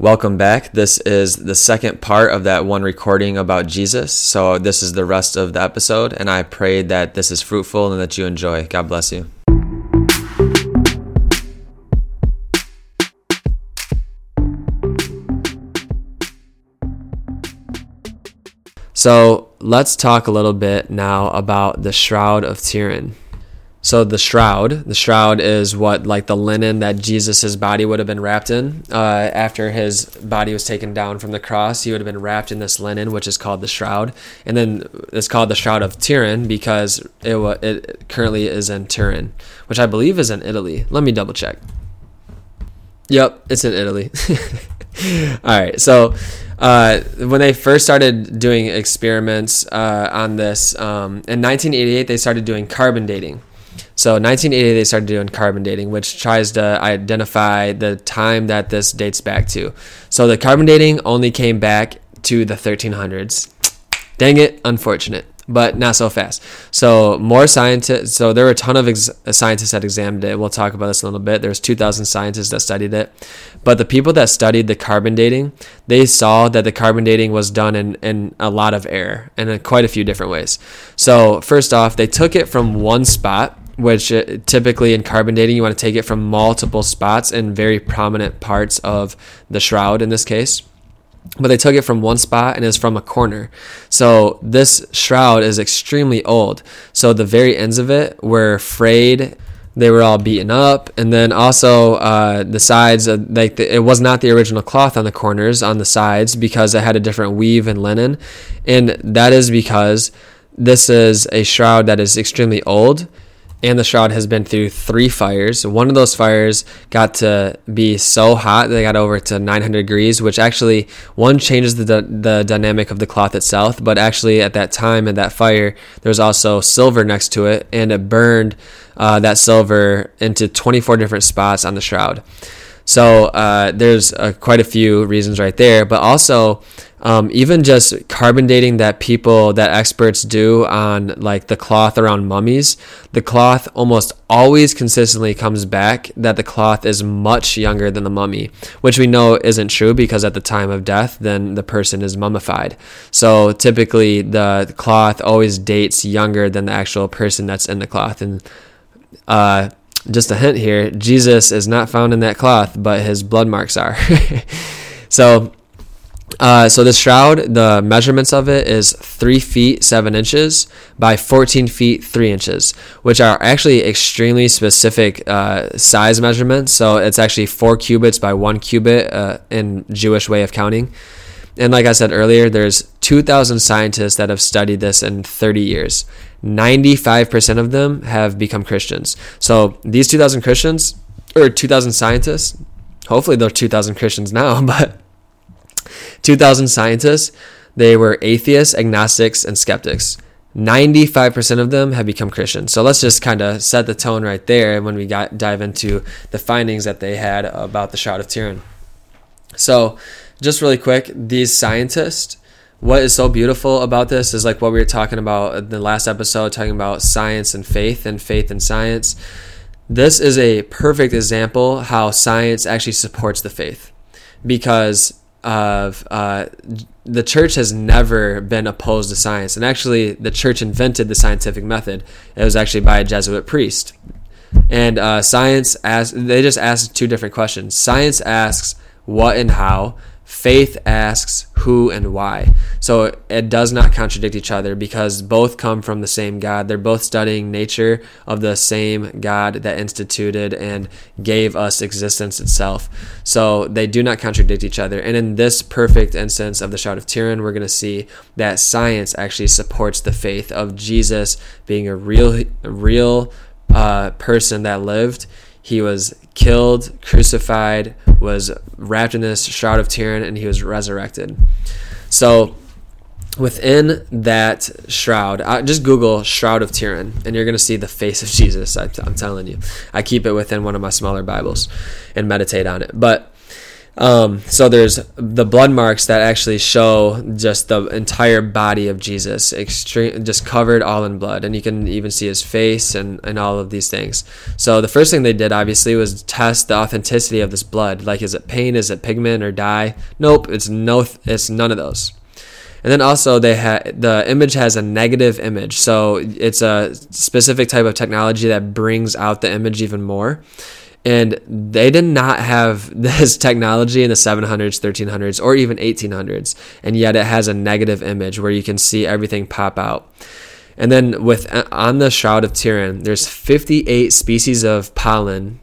Welcome back. This is the second part of that one recording about Jesus. So, this is the rest of the episode, and I pray that this is fruitful and that you enjoy. God bless you. So, let's talk a little bit now about the Shroud of Turin. So the shroud, the shroud is what like the linen that Jesus's body would have been wrapped in. Uh, after his body was taken down from the cross, he would have been wrapped in this linen, which is called the shroud, and then it's called the shroud of Turin because it it currently is in Turin, which I believe is in Italy. Let me double check. Yep, it's in Italy. All right, so uh, when they first started doing experiments uh, on this um, in 1988, they started doing carbon dating. So 1980, they started doing carbon dating, which tries to identify the time that this dates back to. So the carbon dating only came back to the 1300s. Dang it, unfortunate, but not so fast. So more scientists. So there were a ton of ex- uh, scientists that examined it. We'll talk about this in a little bit. There's 2,000 scientists that studied it, but the people that studied the carbon dating, they saw that the carbon dating was done in in a lot of error and in quite a few different ways. So first off, they took it from one spot which uh, typically in carbon dating you want to take it from multiple spots and very prominent parts of the shroud in this case. But they took it from one spot and it's from a corner. So this shroud is extremely old. So the very ends of it were frayed they were all beaten up and then also uh, the sides like the, it was not the original cloth on the corners on the sides because it had a different weave and linen. And that is because this is a shroud that is extremely old and the shroud has been through three fires. One of those fires got to be so hot they got over to 900 degrees, which actually one changes the the dynamic of the cloth itself, but actually at that time in that fire there was also silver next to it, and it burned uh, that silver into 24 different spots on the shroud. So uh, there's uh, quite a few reasons right there, but also um, even just carbon dating that people that experts do on like the cloth around mummies, the cloth almost always consistently comes back that the cloth is much younger than the mummy, which we know isn't true because at the time of death, then the person is mummified. So typically the cloth always dates younger than the actual person that's in the cloth, and uh, just a hint here Jesus is not found in that cloth, but his blood marks are. so, uh, so the shroud, the measurements of it is three feet seven inches by 14 feet three inches, which are actually extremely specific uh, size measurements. So it's actually four cubits by one cubit uh, in Jewish way of counting. And like I said earlier, there's 2,000 scientists that have studied this in 30 years. 95% of them have become Christians. So these 2,000 Christians, or 2,000 scientists, hopefully they're 2,000 Christians now, but 2,000 scientists, they were atheists, agnostics, and skeptics. 95% of them have become Christians. So let's just kind of set the tone right there when we got, dive into the findings that they had about the Shroud of Turin. So, just really quick, these scientists, what is so beautiful about this is like what we were talking about in the last episode, talking about science and faith and faith and science. This is a perfect example how science actually supports the faith because of uh, the church has never been opposed to science. And actually, the church invented the scientific method. It was actually by a Jesuit priest. And uh, science asks, they just ask two different questions. Science asks what and how, Faith asks who and why. So it does not contradict each other because both come from the same God. They're both studying nature of the same God that instituted and gave us existence itself. So they do not contradict each other. And in this perfect instance of the Shroud of Turin, we're going to see that science actually supports the faith of Jesus being a real, real uh, person that lived. He was killed, crucified, was wrapped in this shroud of Turin, and he was resurrected. So within that shroud, just Google Shroud of Turin, and you're going to see the face of Jesus. I, am telling you. I keep it within one of my smaller Bibles and meditate on it. But Um, so there's the blood marks that actually show just the entire body of Jesus, extreme, just covered all in blood, and you can even see his face and and all of these things. So the first thing they did obviously was test the authenticity of this blood. Like, is it paint? Is it pigment or dye? Nope, it's no, it's none of those. And then also they had the image has a negative image, so it's a specific type of technology that brings out the image even more and they did not have this technology in the 700s 1300s or even 1800s and yet it has a negative image where you can see everything pop out. And then with on the shroud of Turin there's 58 species of pollen.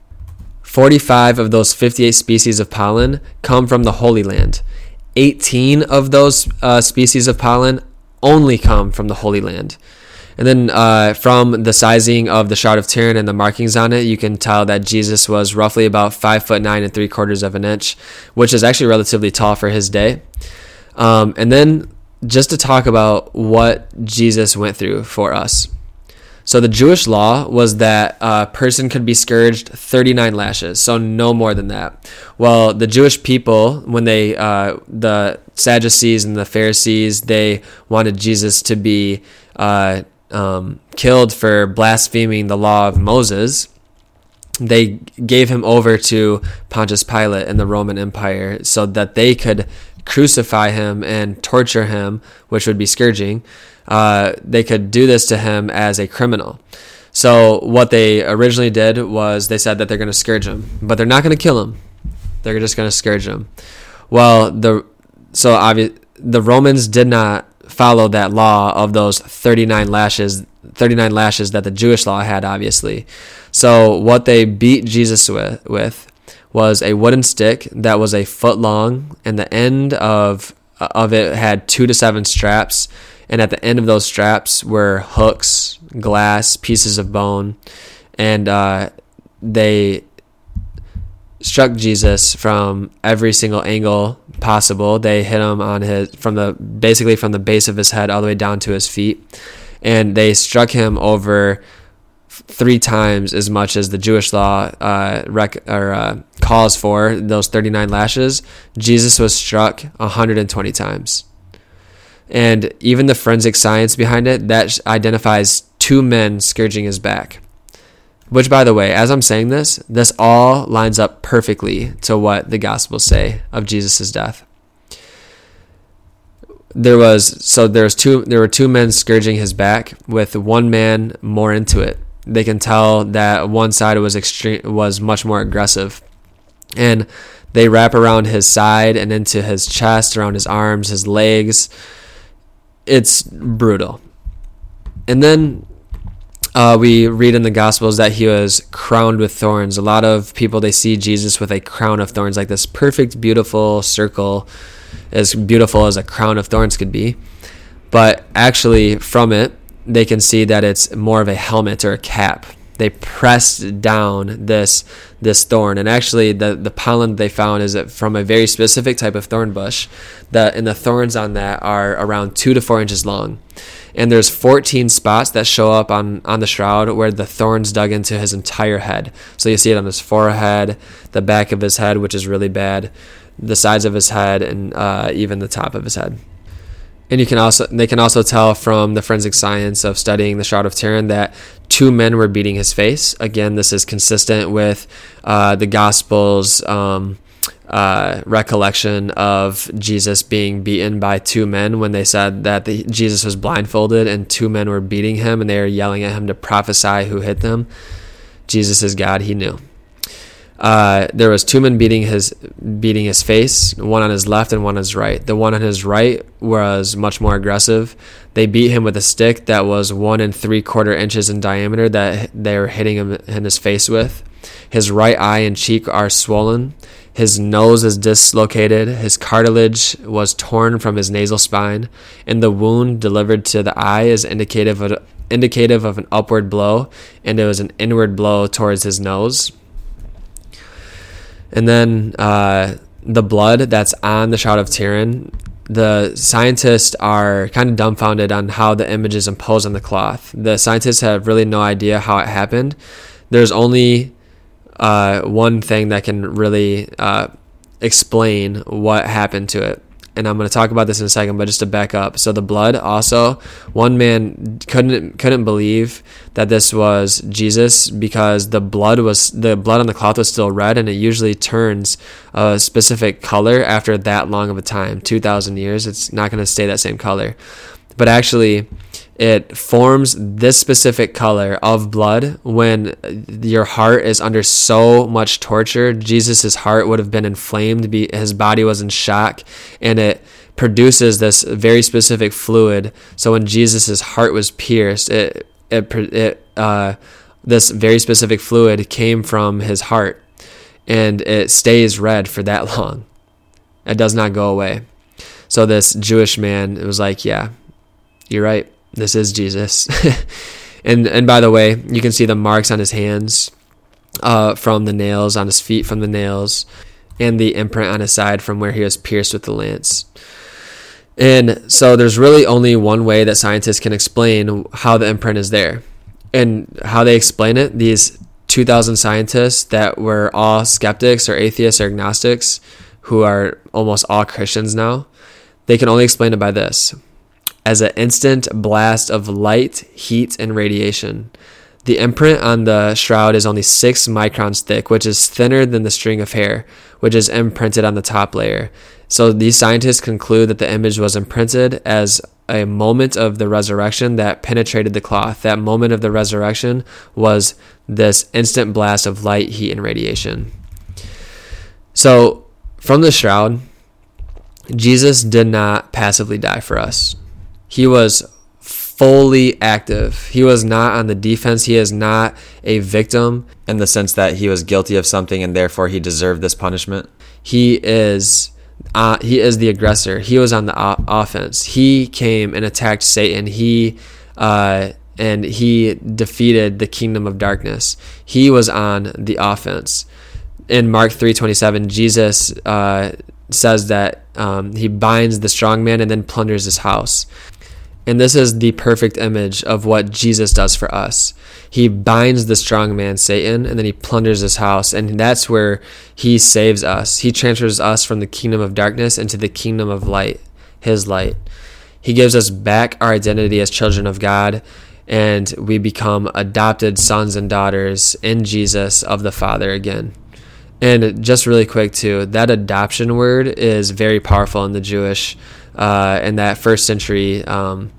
45 of those 58 species of pollen come from the holy land. 18 of those uh, species of pollen only come from the holy land and then uh, from the sizing of the Shroud of Turin and the markings on it, you can tell that Jesus was roughly about five foot nine and three quarters of an inch, which is actually relatively tall for his day. Um, and then just to talk about what Jesus went through for us. So the Jewish law was that a person could be scourged 39 lashes, so no more than that. Well, the Jewish people, when they, uh, the Sadducees and the Pharisees, they wanted Jesus to be uh, um, killed for blaspheming the law of Moses, they gave him over to Pontius Pilate and the Roman Empire so that they could crucify him and torture him, which would be scourging. Uh, they could do this to him as a criminal. So what they originally did was they said that they're going to scourge him, but they're not going to kill him. They're just going to scourge him. Well, the so obvi- the Romans did not follow that law of those 39 lashes 39 lashes that the Jewish law had obviously. So what they beat Jesus with, with was a wooden stick that was a foot long and the end of of it had 2 to 7 straps and at the end of those straps were hooks, glass, pieces of bone and uh, they struck Jesus from every single angle possible. They hit him on his from the basically from the base of his head all the way down to his feet, and they struck him over three times as much as the Jewish law uh, rec- or uh, calls for those 39 lashes. Jesus was struck 120 times. And even the forensic science behind it that identifies two men scourging his back. Which, by the way, as I'm saying this, this all lines up perfectly to what the Gospels say of Jesus' death. There was so there's two there were two men scourging his back with one man more into it. They can tell that one side was extreme was much more aggressive, and they wrap around his side and into his chest, around his arms, his legs. It's brutal. And then uh, we read in the Gospels that he was crowned with thorns. A lot of people they see Jesus with a crown of thorns, like this perfect, beautiful circle, as beautiful as a crown of thorns could be. But actually, from it, they can see that it's more of a helmet or a cap. They pressed down this this thorn, and actually, the the pollen they found is from a very specific type of thorn bush. That and the thorns on that are around two to four inches long and there's 14 spots that show up on on the shroud where the thorns dug into his entire head. So you see it on his forehead, the back of his head, which is really bad, the sides of his head, and uh, even the top of his head. And you can also they can also tell from the forensic science of studying the shroud of Turin that two men were beating his face. Again, this is consistent with uh, the Gospels. Um, uh, recollection of Jesus being beaten by two men when they said that the, Jesus was blindfolded and two men were beating him and they were yelling at him to prophesy who hit them. Jesus is God, he knew. Uh, there was two men beating his beating his face, one on his left and one on his right. The one on his right was much more aggressive. They beat him with a stick that was one and three quarter inches in diameter that they were hitting him in his face with. His right eye and cheek are swollen. His nose is dislocated, his cartilage was torn from his nasal spine, and the wound delivered to the eye is indicative of, indicative of an upward blow, and it was an inward blow towards his nose. And then uh, the blood that's on the Shroud of Turin, the scientists are kind of dumbfounded on how the image is imposed on the cloth. The scientists have really no idea how it happened. There's only uh, one thing that can really uh, explain what happened to it and I'm going to talk about this in a second, but just to back up. So the blood also, one man couldn't couldn't believe that this was Jesus because the blood was the blood on the cloth was still red, and it usually turns a specific color after that long of a time, two thousand years. It's not going to stay that same color, but actually. It forms this specific color of blood when your heart is under so much torture. Jesus' heart would have been inflamed, his body was in shock, and it produces this very specific fluid. So when Jesus' heart was pierced, it it, it uh, this very specific fluid came from his heart, and it stays red for that long. It does not go away. So this Jewish man, it was like, yeah, you're right this is Jesus. and and by the way, you can see the marks on his hands uh, from the nails, on his feet from the nails, and the imprint on his side from where he was pierced with the lance. And so there's really only one way that scientists can explain how the imprint is there. And how they explain it, these 2,000 scientists that were all skeptics or atheists or agnostics, who are almost all Christians now, they can only explain it by this as an instant blast of light, heat, and radiation. The imprint on the shroud is only 6 microns thick, which is thinner than the string of hair, which is imprinted on the top layer. So these scientists conclude that the image was imprinted as a moment of the resurrection that penetrated the cloth. That moment of the resurrection was this instant blast of light, heat, and radiation. So from the shroud, Jesus did not passively die for us. He was fully active. He was not on the defense. He is not a victim in the sense that he was guilty of something and therefore he deserved this punishment. He is uh, he is the aggressor. He was on the o- offense. He came and attacked Satan. He uh, and he defeated the kingdom of darkness. He was on the offense. In Mark three twenty seven, Jesus uh, says that um, he binds the strong man and then plunders his house. And this is the perfect image of what Jesus does for us. He binds the strong man, Satan, and then he plunders his house. And that's where he saves us. He transfers us from the kingdom of darkness into the kingdom of light, his light. He gives us back our identity as children of God, and we become adopted sons and daughters in Jesus of the Father again. And just really quick, too, that adoption word is very powerful in the Jewish uh, in that first century, um,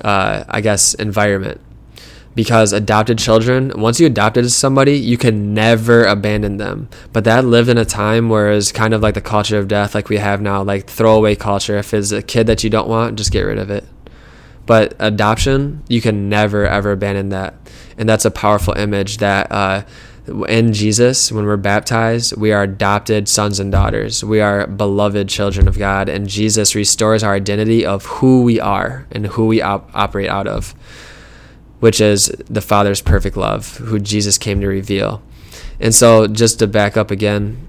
uh, I guess, environment. Because adopted children, once you adopted somebody, you can never abandon them. But that lived in a time where it's kind of like the culture of death, like we have now, like throwaway culture. If it's a kid that you don't want, just get rid of it. But adoption, you can never ever abandon that, and that's a powerful image that uh, in Jesus, when we're baptized, we are adopted sons and daughters. We are beloved children of God, and Jesus restores our identity of who we are and who we op- operate out of, which is the Father's perfect love, who Jesus came to reveal. And so, just to back up again,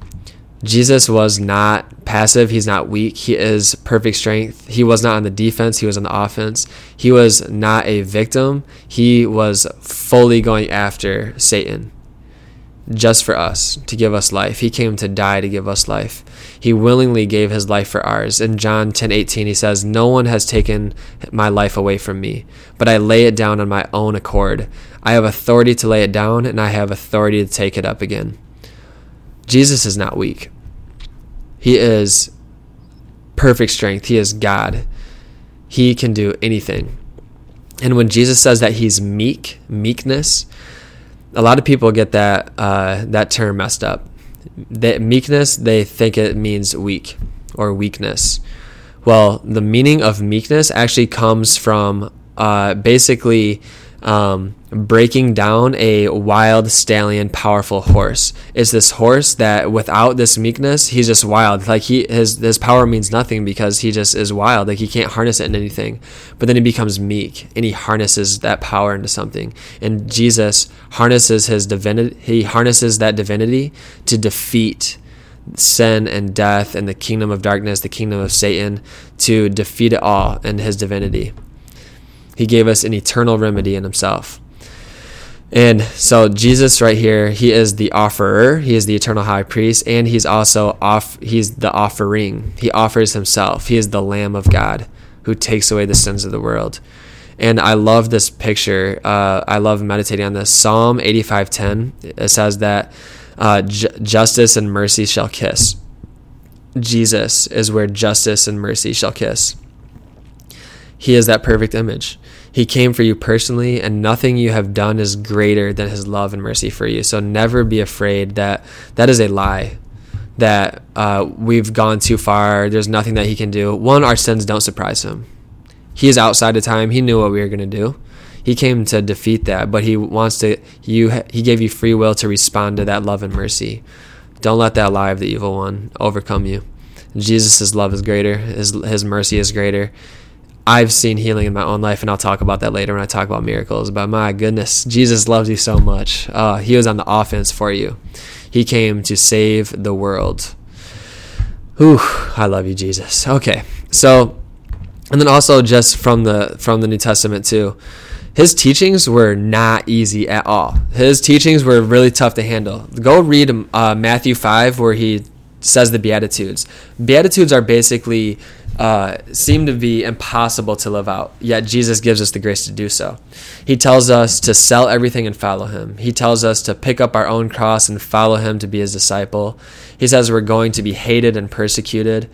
Jesus was not passive. He's not weak. He is perfect strength. He was not on the defense. He was on the offense. He was not a victim. He was fully going after Satan just for us to give us life. He came to die to give us life. He willingly gave his life for ours. In John 10:18 he says, "No one has taken my life away from me, but I lay it down on my own accord. I have authority to lay it down and I have authority to take it up again." Jesus is not weak. He is perfect strength. He is God. He can do anything. And when Jesus says that he's meek, meekness, a lot of people get that uh, that term messed up. That meekness, they think it means weak or weakness. Well, the meaning of meekness actually comes from uh, basically um, breaking down a wild stallion powerful horse. Is this horse that without this meekness he's just wild. Like he his his power means nothing because he just is wild. Like he can't harness it in anything. But then he becomes meek and he harnesses that power into something. And jesus harnesses his divinity he harnesses that divinity to defeat sin and death and the kingdom of darkness the kingdom of satan to defeat it all in his divinity. He gave us an eternal remedy in himself. And so Jesus right here, he is the offerer, he is the eternal high priest, and he's also off he's the offering. He offers himself. He is the lamb of God who takes away the sins of the world. And I love this picture. Uh, I love meditating on this. Psalm 85:10 it says that uh, justice and mercy shall kiss. Jesus is where justice and mercy shall kiss. He is that perfect image. He came for you personally, and nothing you have done is greater than his love and mercy for you. So never be afraid that that is a lie, that uh, we've gone too far. There's nothing that he can do. One, our sins don't surprise him. He is outside of time. He knew what we were going to do. He came to defeat that, but he wants to. You. He gave you free will to respond to that love and mercy. Don't let that lie of the evil one overcome you. Jesus' love is greater. His His mercy is greater I've seen healing in my own life, and I'll talk about that later when I talk about miracles. But my goodness, Jesus loves you so much. Uh, he was on the offense for you. He came to save the world. Whew, I love you, Jesus. Okay, so, and then also just from the from the New Testament too, his teachings were not easy at all. His teachings were really tough to handle. Go read uh, Matthew five, where he says the Beatitudes. Beatitudes are basically uh, seem to be impossible to live out, yet Jesus gives us the grace to do so. He tells us to sell everything and follow him. He tells us to pick up our own cross and follow him to be his disciple. He says we're going to be hated and persecuted.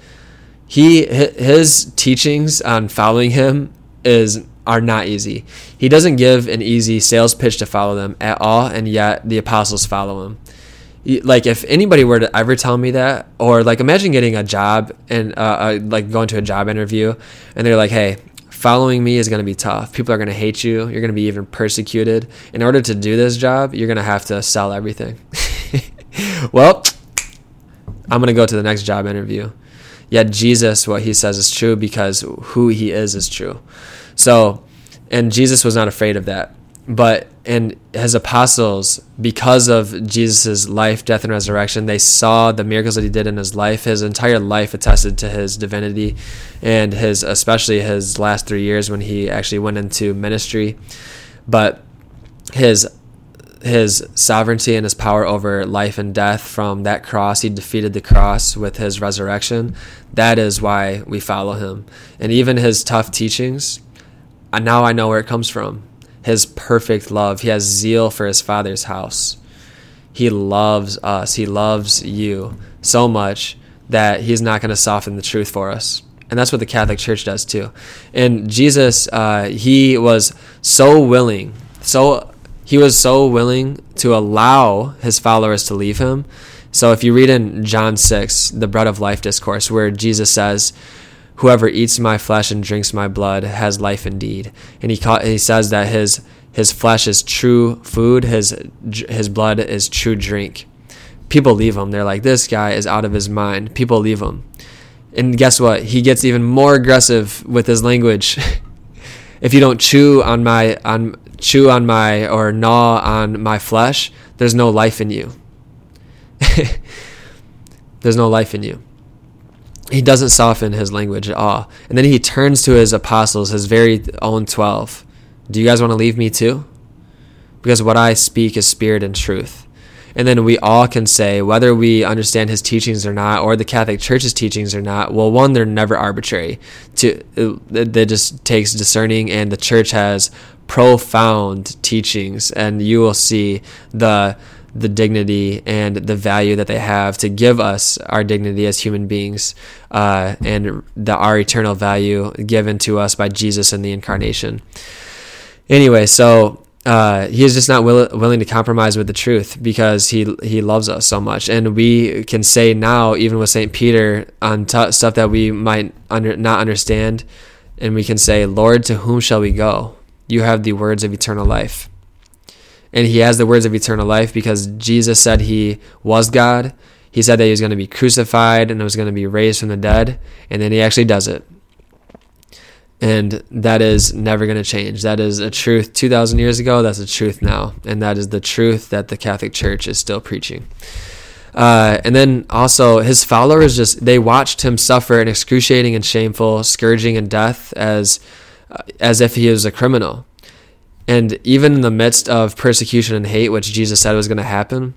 He his teachings on following him is are not easy. He doesn't give an easy sales pitch to follow them at all, and yet the apostles follow him like if anybody were to ever tell me that or like imagine getting a job and uh, uh, like going to a job interview and they're like hey following me is going to be tough. People are going to hate you. You're going to be even persecuted. In order to do this job you're going to have to sell everything. Well i'm going to go to the next job interview. Yet jesus what he says is true because who he is is true. So and jesus was not afraid of that but and his apostles because of jesus' life death and resurrection they saw the miracles that he did in his life. His entire life attested to his divinity and his especially his last three years when he actually went into ministry. But his his sovereignty and his power over life and death from that cross he defeated the cross with his resurrection. That is why we follow him. And even his tough teachings and now i know where it comes from his perfect love. He has zeal for his father's house. He loves us. He loves you so much that he's not going to soften the truth for us. And that's what the Catholic Church does too. And Jesus, uh, he was so willing, so he was so willing to allow his followers to leave him. So if you read in John 6, the bread of life discourse, where Jesus says, whoever eats my flesh and drinks my blood has life indeed. And he he says that his his flesh is true food, his his blood is true drink. People leave him. They're like, this guy is out of his mind. People leave him. And guess what? He gets even more aggressive with his language. if you don't chew on my on chew on my or gnaw on my flesh, there's no life in you. there's no life in you he doesn't soften his language at all. And then he turns to his apostles, his very own 12. Do you guys want to leave me too? Because what I speak is spirit and truth. And then we all can say, whether we understand his teachings or not, or the Catholic Church's teachings or not, well, one, they're never arbitrary. To uh, That just takes discerning, and the church has profound teachings, and you will see the the dignity and the value that they have to give us our dignity as human beings uh, and the our eternal value given to us by Jesus in the incarnation. Anyway, so uh, he is just not will, willing to compromise with the truth because he he loves us so much, and we can say now, even with Saint Peter, on t- stuff that we might under, not understand, and we can say, "Lord, to whom shall we go? You have the words of eternal life." And he has the words of eternal life because Jesus said he was God. He said that he was going to be crucified and was going to be raised from the dead, and then he actually does it. And that is never going to change. That is a truth 2,000 years ago. That's a truth now. And that is the truth that the Catholic Church is still preaching. Uh, and then also, his followers just, they watched him suffer an excruciating and shameful scourging and death as, uh, as if he was a criminal And even in the midst of persecution and hate, which Jesus said was going to happen,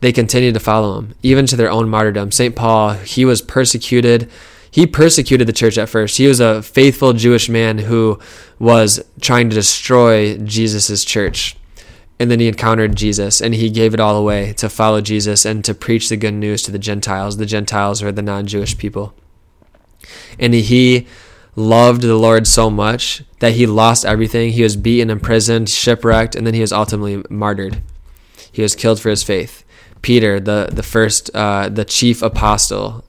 they continued to follow him, even to their own martyrdom. St. Paul, he was persecuted. He persecuted the church at first. He was a faithful Jewish man who was trying to destroy Jesus' church. And then he encountered Jesus and he gave it all away to follow Jesus and to preach the good news to the Gentiles. The Gentiles are the non Jewish people. And he loved the Lord so much that he lost everything. He was beaten, imprisoned, shipwrecked, and then he was ultimately martyred. He was killed for his faith. Peter, the the first, uh, the chief apostle,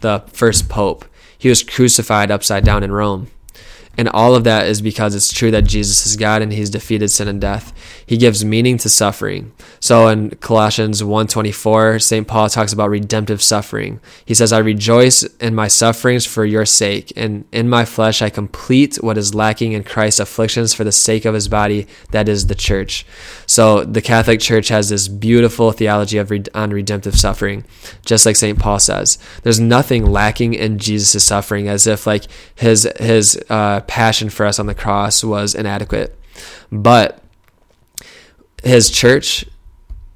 the first pope, he was crucified upside down in Rome. And all of that is because it's true that Jesus is God and he's defeated sin and death. He gives meaning to suffering. So in Colossians 1:24, St. Paul talks about redemptive suffering. He says, "I rejoice in my sufferings for your sake, and in my flesh I complete what is lacking in Christ's afflictions for the sake of his body, that is the church." So the Catholic Church has this beautiful theology of on redemptive suffering, just like St. Paul says. There's nothing lacking in Jesus' suffering as if like his his uh, passion for us on the cross was inadequate. But his church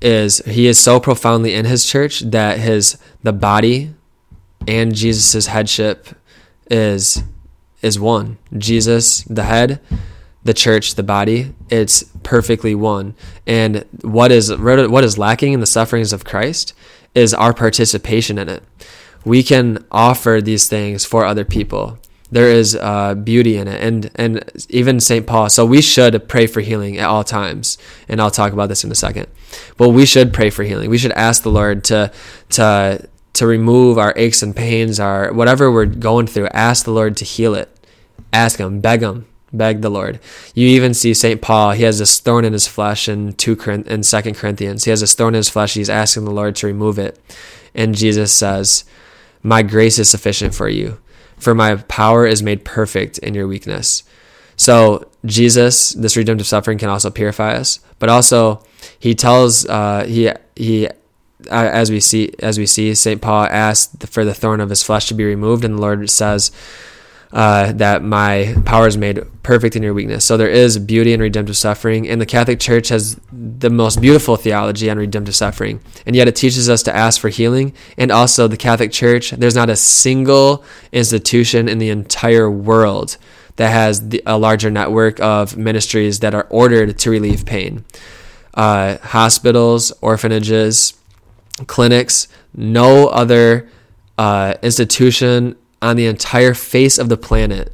is he is so profoundly in his church that his the body and Jesus' headship is is one. Jesus, the head, the church, the body, it's perfectly one. And what is what is lacking in the sufferings of Christ is our participation in it. We can offer these things for other people there is uh, beauty in it. And and even st paul so we should pray for healing at all times. And i'll talk about this in a second. But we should pray for healing. We should ask the lord to to to remove our aches and pains our whatever we're going through. Ask the lord to heal it. Ask him. Beg him. Beg the lord. You even see st paul he has this thorn in his flesh in 2 in 2 corinthians. He has this thorn in his flesh. He's asking the lord to remove it. And jesus says my grace is sufficient for you for my power is made perfect in your weakness. So Jesus, this redemptive suffering can also purify us, but also he tells uh, he he uh, as we see as we see Saint Paul asked for the thorn of his flesh to be removed, and the Lord says, uh, that my power is made perfect in your weakness. So there is beauty in redemptive suffering, and the Catholic Church has the most beautiful theology on redemptive suffering, and yet it teaches us to ask for healing. And also, the Catholic Church, there's not a single institution in the entire world that has the, a larger network of ministries that are ordered to relieve pain. Uh, hospitals, orphanages, clinics, no other uh, institution on the entire face of the planet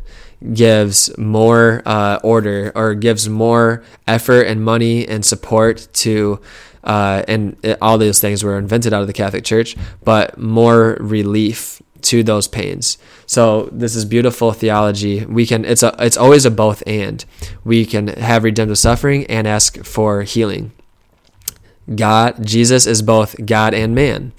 gives more uh, order or gives more effort and money and support to uh, and all those things were invented out of the Catholic Church, but more relief to those pains. So this is beautiful theology. We can it's a it's always a both and. We can have redemptive suffering and ask for healing. God, Jesus is both God and man.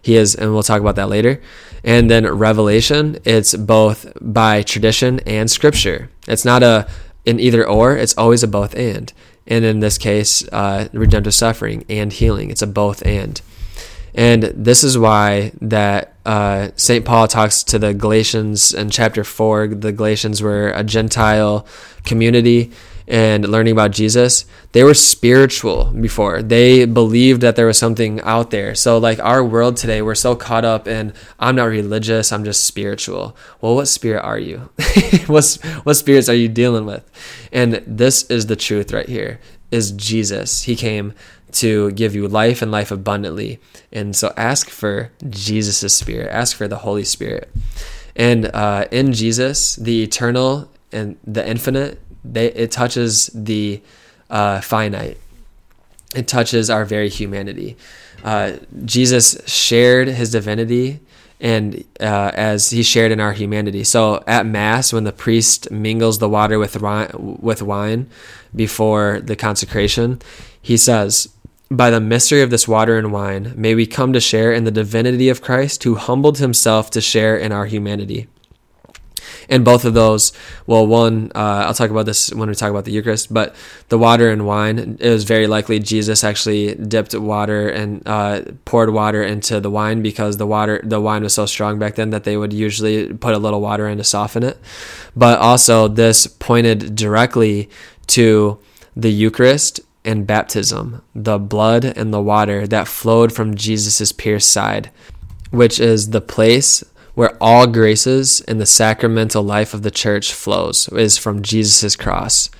He is, and we'll talk about that later. And then revelation, it's both by tradition and scripture. It's not a an either or, it's always a both and. And in this case, uh, redemptive suffering and healing, it's a both and. And this is why that uh, St. Paul talks to the Galatians in chapter 4. The Galatians were a Gentile community and learning about Jesus, they were spiritual before. They believed that there was something out there. So, like our world today, we're so caught up in I'm not religious, I'm just spiritual. Well, what spirit are you? What's, what spirits are you dealing with? And this is the truth right here is Jesus. He came to give you life and life abundantly. And so ask for Jesus' spirit, ask for the Holy Spirit. And uh, in Jesus, the eternal and the infinite they it touches the uh, finite. It touches our very humanity. Uh, Jesus shared his divinity and uh, as he shared in our humanity. So at Mass, when the priest mingles the water with wine, with wine before the consecration, he says, "By the mystery of this water and wine, may we come to share in the divinity of Christ, who humbled himself to share in our humanity." And both of those well one uh, i'll talk about this when we talk about the eucharist but the water and wine it was very likely jesus actually dipped water and uh, poured water into the wine because the water the wine was so strong back then that they would usually put a little water in to soften it. But also this pointed directly to the Eucharist and baptism, the blood and the water that flowed from Jesus' pierced side, which is the place where all graces and the sacramental life of the church flows, is from Jesus' cross.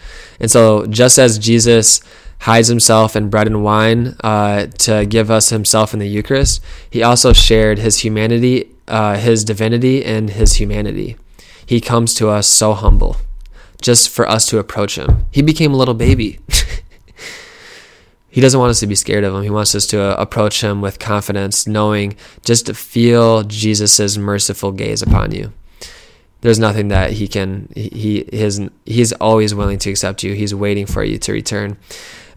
And so, just as Jesus hides himself in bread and wine uh, to give us himself in the Eucharist, he also shared his humanity, uh, his divinity, and his humanity. He comes to us so humble, just for us to approach him. He became a little baby. he doesn't want us to be scared of him. He wants us to uh, approach him with confidence, knowing just to feel Jesus' merciful gaze upon you there's nothing that he can he his he's always willing to accept you he's waiting for you to return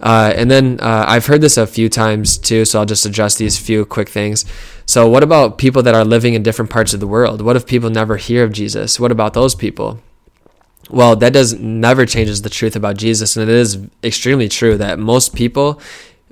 uh, and then uh, I've heard this a few times too, so I'll just address these few quick things. So, what about people that are living in different parts of the world? What if people never hear of Jesus? What about those people? Well, that does never changes the truth about Jesus, and it is extremely true that most people,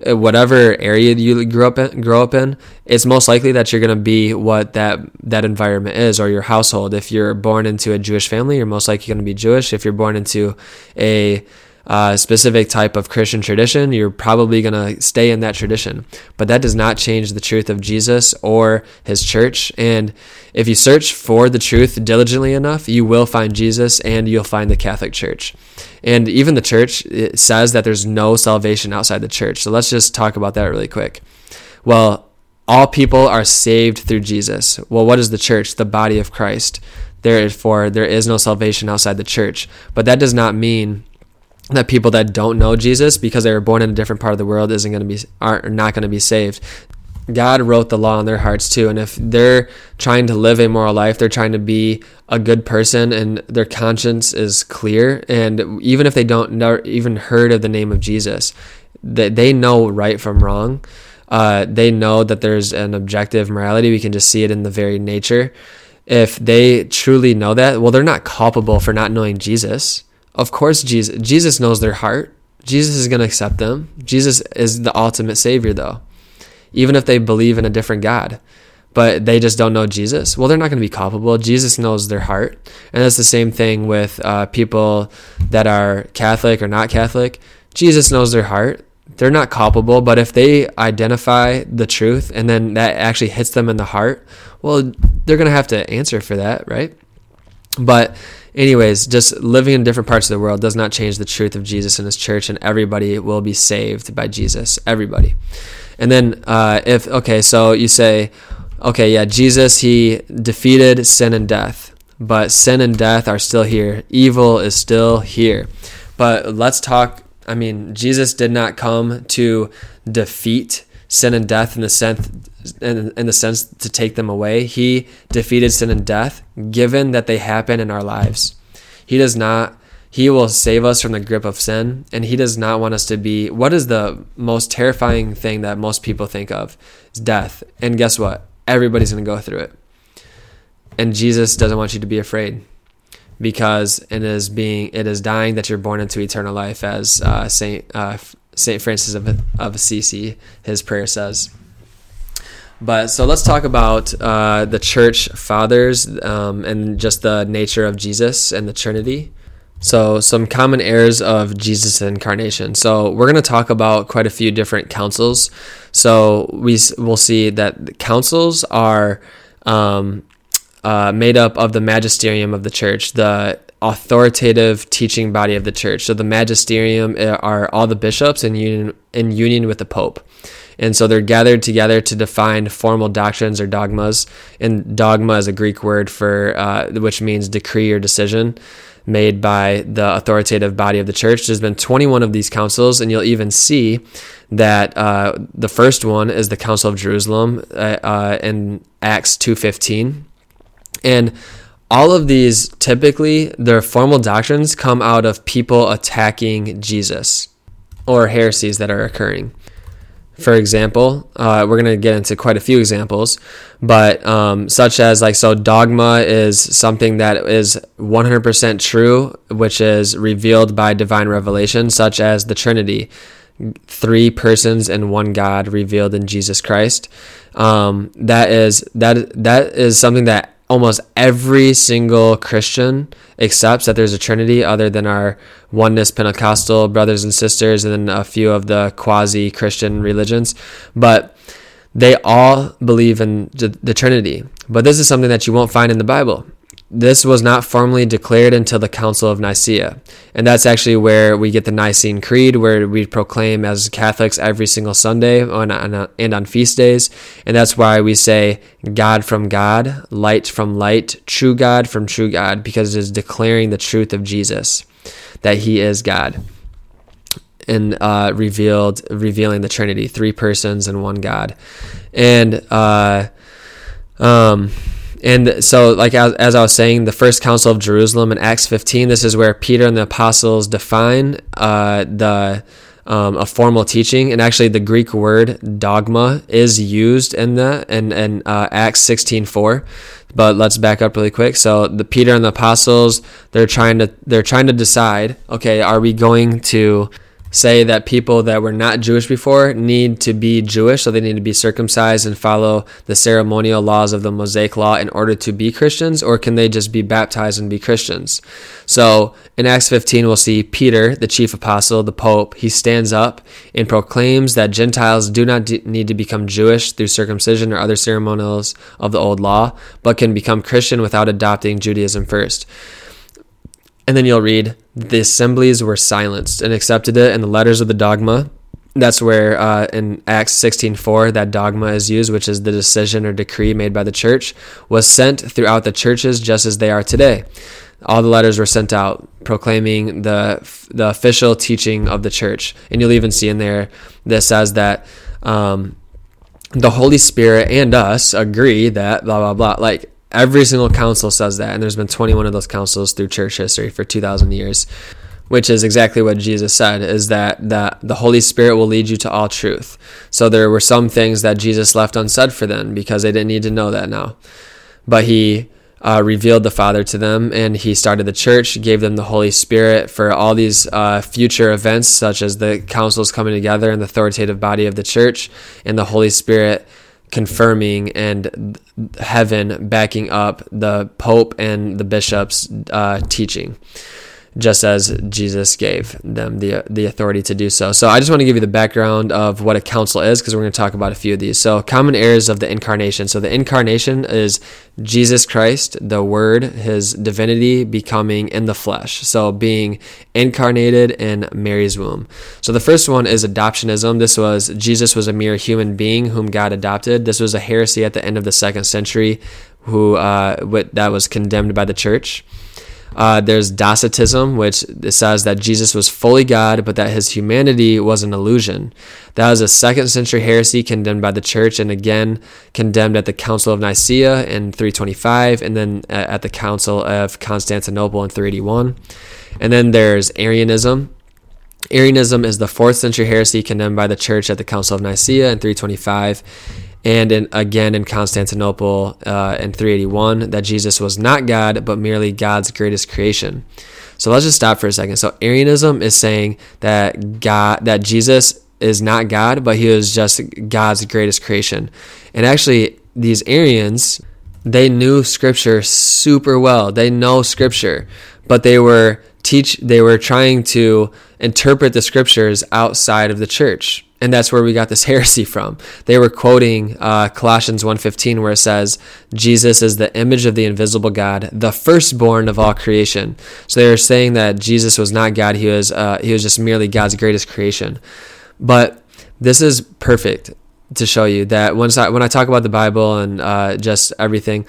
uh, whatever area you grew up in, grow up in, it's most likely that you're going to be what that that environment is, or your household. If you're born into a Jewish family, you're most likely going to be Jewish. If you're born into a uh, specific type of Christian tradition, you're probably going to stay in that tradition. But that does not change the truth of Jesus or his church. And if you search for the truth diligently enough, you will find Jesus and you'll find the Catholic Church. And even the church says that there's no salvation outside the church. So let's just talk about that really quick. Well, all people are saved through Jesus. Well, what is the church? The body of Christ. Therefore, there is no salvation outside the church. But that does not mean that people that don't know Jesus because they were born in a different part of the world isn't going to be are not going to be saved. God wrote the law in their hearts too, and if they're trying to live a moral life, they're trying to be a good person, and their conscience is clear, and even if they don't know, even heard of the name of Jesus, they they know right from wrong. Uh, they know that there's an objective morality. We can just see it in the very nature. If they truly know that, well, they're not culpable for not knowing Jesus of course, Jesus Jesus knows their heart. Jesus is going to accept them. Jesus is the ultimate savior though. Even if they believe in a different God, but they just don't know Jesus, well, they're not going to be culpable. Jesus knows their heart. And that's the same thing with uh, people that are Catholic or not Catholic. Jesus knows their heart. They're not culpable, but if they identify the truth and then that actually hits them in the heart, well, they're going to have to answer for that, right? But anyways, just living in different parts of the world does not change the truth of Jesus and his church, and everybody will be saved by Jesus. Everybody. And then, uh, if, okay, so you say, okay, yeah, Jesus, he defeated sin and death, but sin and death are still here. Evil is still here. But let's talk. I mean, Jesus did not come to defeat sin and death in the sense in, in the sense to take them away. He defeated sin and death, given that they happen in our lives. He does not. He will save us from the grip of sin, and He does not want us to be. What is the most terrifying thing that most people think of? Is death. And guess what? Everybody's going to go through it. And Jesus doesn't want you to be afraid because it is being it is dying that you're born into eternal life as uh, Saint uh, Saint Francis of, of Assisi his prayer says. But so let's talk about uh, the church fathers um, and just the nature of Jesus and the Trinity. So, some common errors of Jesus' incarnation. So, we're going to talk about quite a few different councils. So, we will see that councils are um, uh, made up of the magisterium of the church, the authoritative teaching body of the church. So, the magisterium uh, are all the bishops in union, in union with the pope. And so they're gathered together to define formal doctrines or dogmas. And dogma is a Greek word for uh, which means decree or decision made by the authoritative body of the church. There's been 21 of these councils, and you'll even see that uh, the first one is the Council of Jerusalem uh, uh in Acts 2:15, and all of these typically their formal doctrines come out of people attacking Jesus or heresies that are occurring for example. Uh, we're going to get into quite a few examples, but um, such as like, so dogma is something that is 100% true, which is revealed by divine revelation, such as the Trinity, three persons and one God revealed in Jesus Christ. Um, that is that that is something that almost every single Christian accepts that there's a Trinity, other than our oneness Pentecostal brothers and sisters, and then a few of the quasi Christian religions. But they all believe in the Trinity. But this is something that you won't find in the Bible this was not formally declared until the Council of Nicaea. And that's actually where we get the Nicene Creed, where we proclaim as Catholics every single Sunday on, on, and on feast days. And that's why we say God from God, light from light, true God from true God, because it is declaring the truth of Jesus, that he is God. And uh, revealed, revealing the Trinity, three persons and one God. And, uh, um, and so, like as, as, I was saying, the first council of Jerusalem in Acts 15, this is where Peter and the apostles define uh, the um, a formal teaching, and actually the Greek word dogma is used in that in, in uh, Acts 16:4. But let's back up really quick. So the Peter and the apostles, they're trying to they're trying to decide, okay, are we going to say that people that were not Jewish before need to be Jewish, so they need to be circumcised and follow the ceremonial laws of the Mosaic Law in order to be Christians, or can they just be baptized and be Christians? So in Acts 15, we'll see Peter, the chief apostle, the Pope, he stands up and proclaims that Gentiles do not need to become Jewish through circumcision or other ceremonials of the old law, but can become Christian without adopting Judaism first. And then you'll read, the assemblies were silenced and accepted it in the letters of the dogma. That's where uh, in Acts 16:4 that dogma is used, which is the decision or decree made by the church, was sent throughout the churches just as they are today. All the letters were sent out proclaiming the the official teaching of the church, and you'll even see in there this says that um, the Holy Spirit and us agree that blah blah blah. Like Every single council says that, and there's been 21 of those councils through church history for 2,000 years, which is exactly what Jesus said: is that that the Holy Spirit will lead you to all truth. So there were some things that Jesus left unsaid for them because they didn't need to know that now, but he uh, revealed the Father to them, and he started the church, gave them the Holy Spirit for all these uh, future events, such as the councils coming together and the authoritative body of the church, and the Holy Spirit confirming and heaven backing up the Pope and the bishops' uh, teaching just as Jesus gave them the the authority to do so. So I just want to give you the background of what a council is because we're going to talk about a few of these. So common errors of the incarnation. So the incarnation is Jesus Christ, the word, his divinity becoming in the flesh. So being incarnated in Mary's womb. So the first one is adoptionism. This was Jesus was a mere human being whom God adopted. This was a heresy at the end of the 2nd century who uh, that was condemned by the church. Uh, there's Docetism, which says that Jesus was fully God, but that his humanity was an illusion. That was a second century heresy condemned by the church and again condemned at the Council of Nicaea in 325 and then at the Council of Constantinople in 381. And then there's Arianism. Arianism is the fourth century heresy condemned by the church at the Council of Nicaea in 325 and in, again in Constantinople uh, in 381 that Jesus was not God, but merely God's greatest creation. So let's just stop for a second. So Arianism is saying that God, that Jesus is not God, but he was just God's greatest creation. And actually, these Arians, they knew Scripture super well. They know Scripture, but they were teach. They were trying to interpret the Scriptures outside of the church and that's where we got this heresy from. They were quoting uh, Colossians 1:15 where it says Jesus is the image of the invisible God, the firstborn of all creation. So they were saying that Jesus was not God, he was uh, he was just merely God's greatest creation. But this is perfect to show you that once I, when I talk about the Bible and uh, just everything,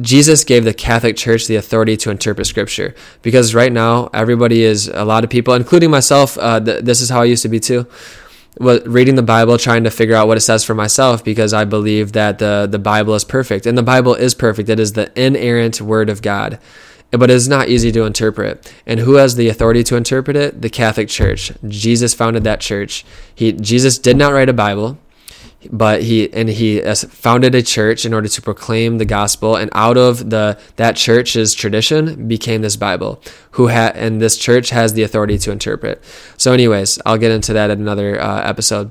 Jesus gave the Catholic Church the authority to interpret Scripture because right now everybody is a lot of people, including myself. Uh, th- this is how I used to be too reading the Bible, trying to figure out what it says for myself because I believe that the, the Bible is perfect. And the Bible is perfect. It is the inerrant word of God. But it is not easy to interpret. And who has the authority to interpret it? The Catholic Church. Jesus founded that church. He Jesus did not write a Bible but he and he founded a church in order to proclaim the gospel. And out of the that church's tradition became this bible who had and this church has the authority to interpret. So anyways i'll get into that in another uh, episode.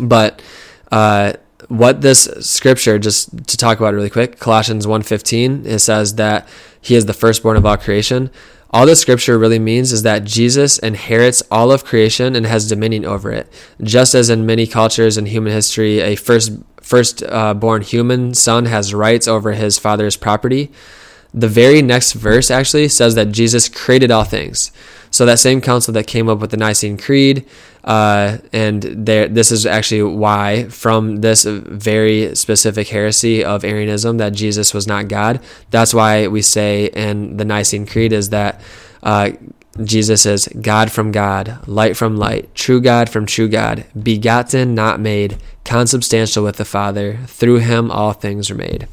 But uh, what this scripture just to talk about really quick colossians 1.15 it says that he is the firstborn of all creation all the scripture really means is that jesus inherits all of creation and has dominion over it. Just as in many cultures in human history a first first uh, born human son has rights over his father's property. The very next verse actually says that jesus created all things so that same council that came up with the Nicene Creed, uh, and there, this is actually why, from this very specific heresy of Arianism, that Jesus was not God. That's why we say in the Nicene Creed is that uh, Jesus is God from God, light from light, true God from true God, begotten, not made, consubstantial with the Father. Through him all things are made.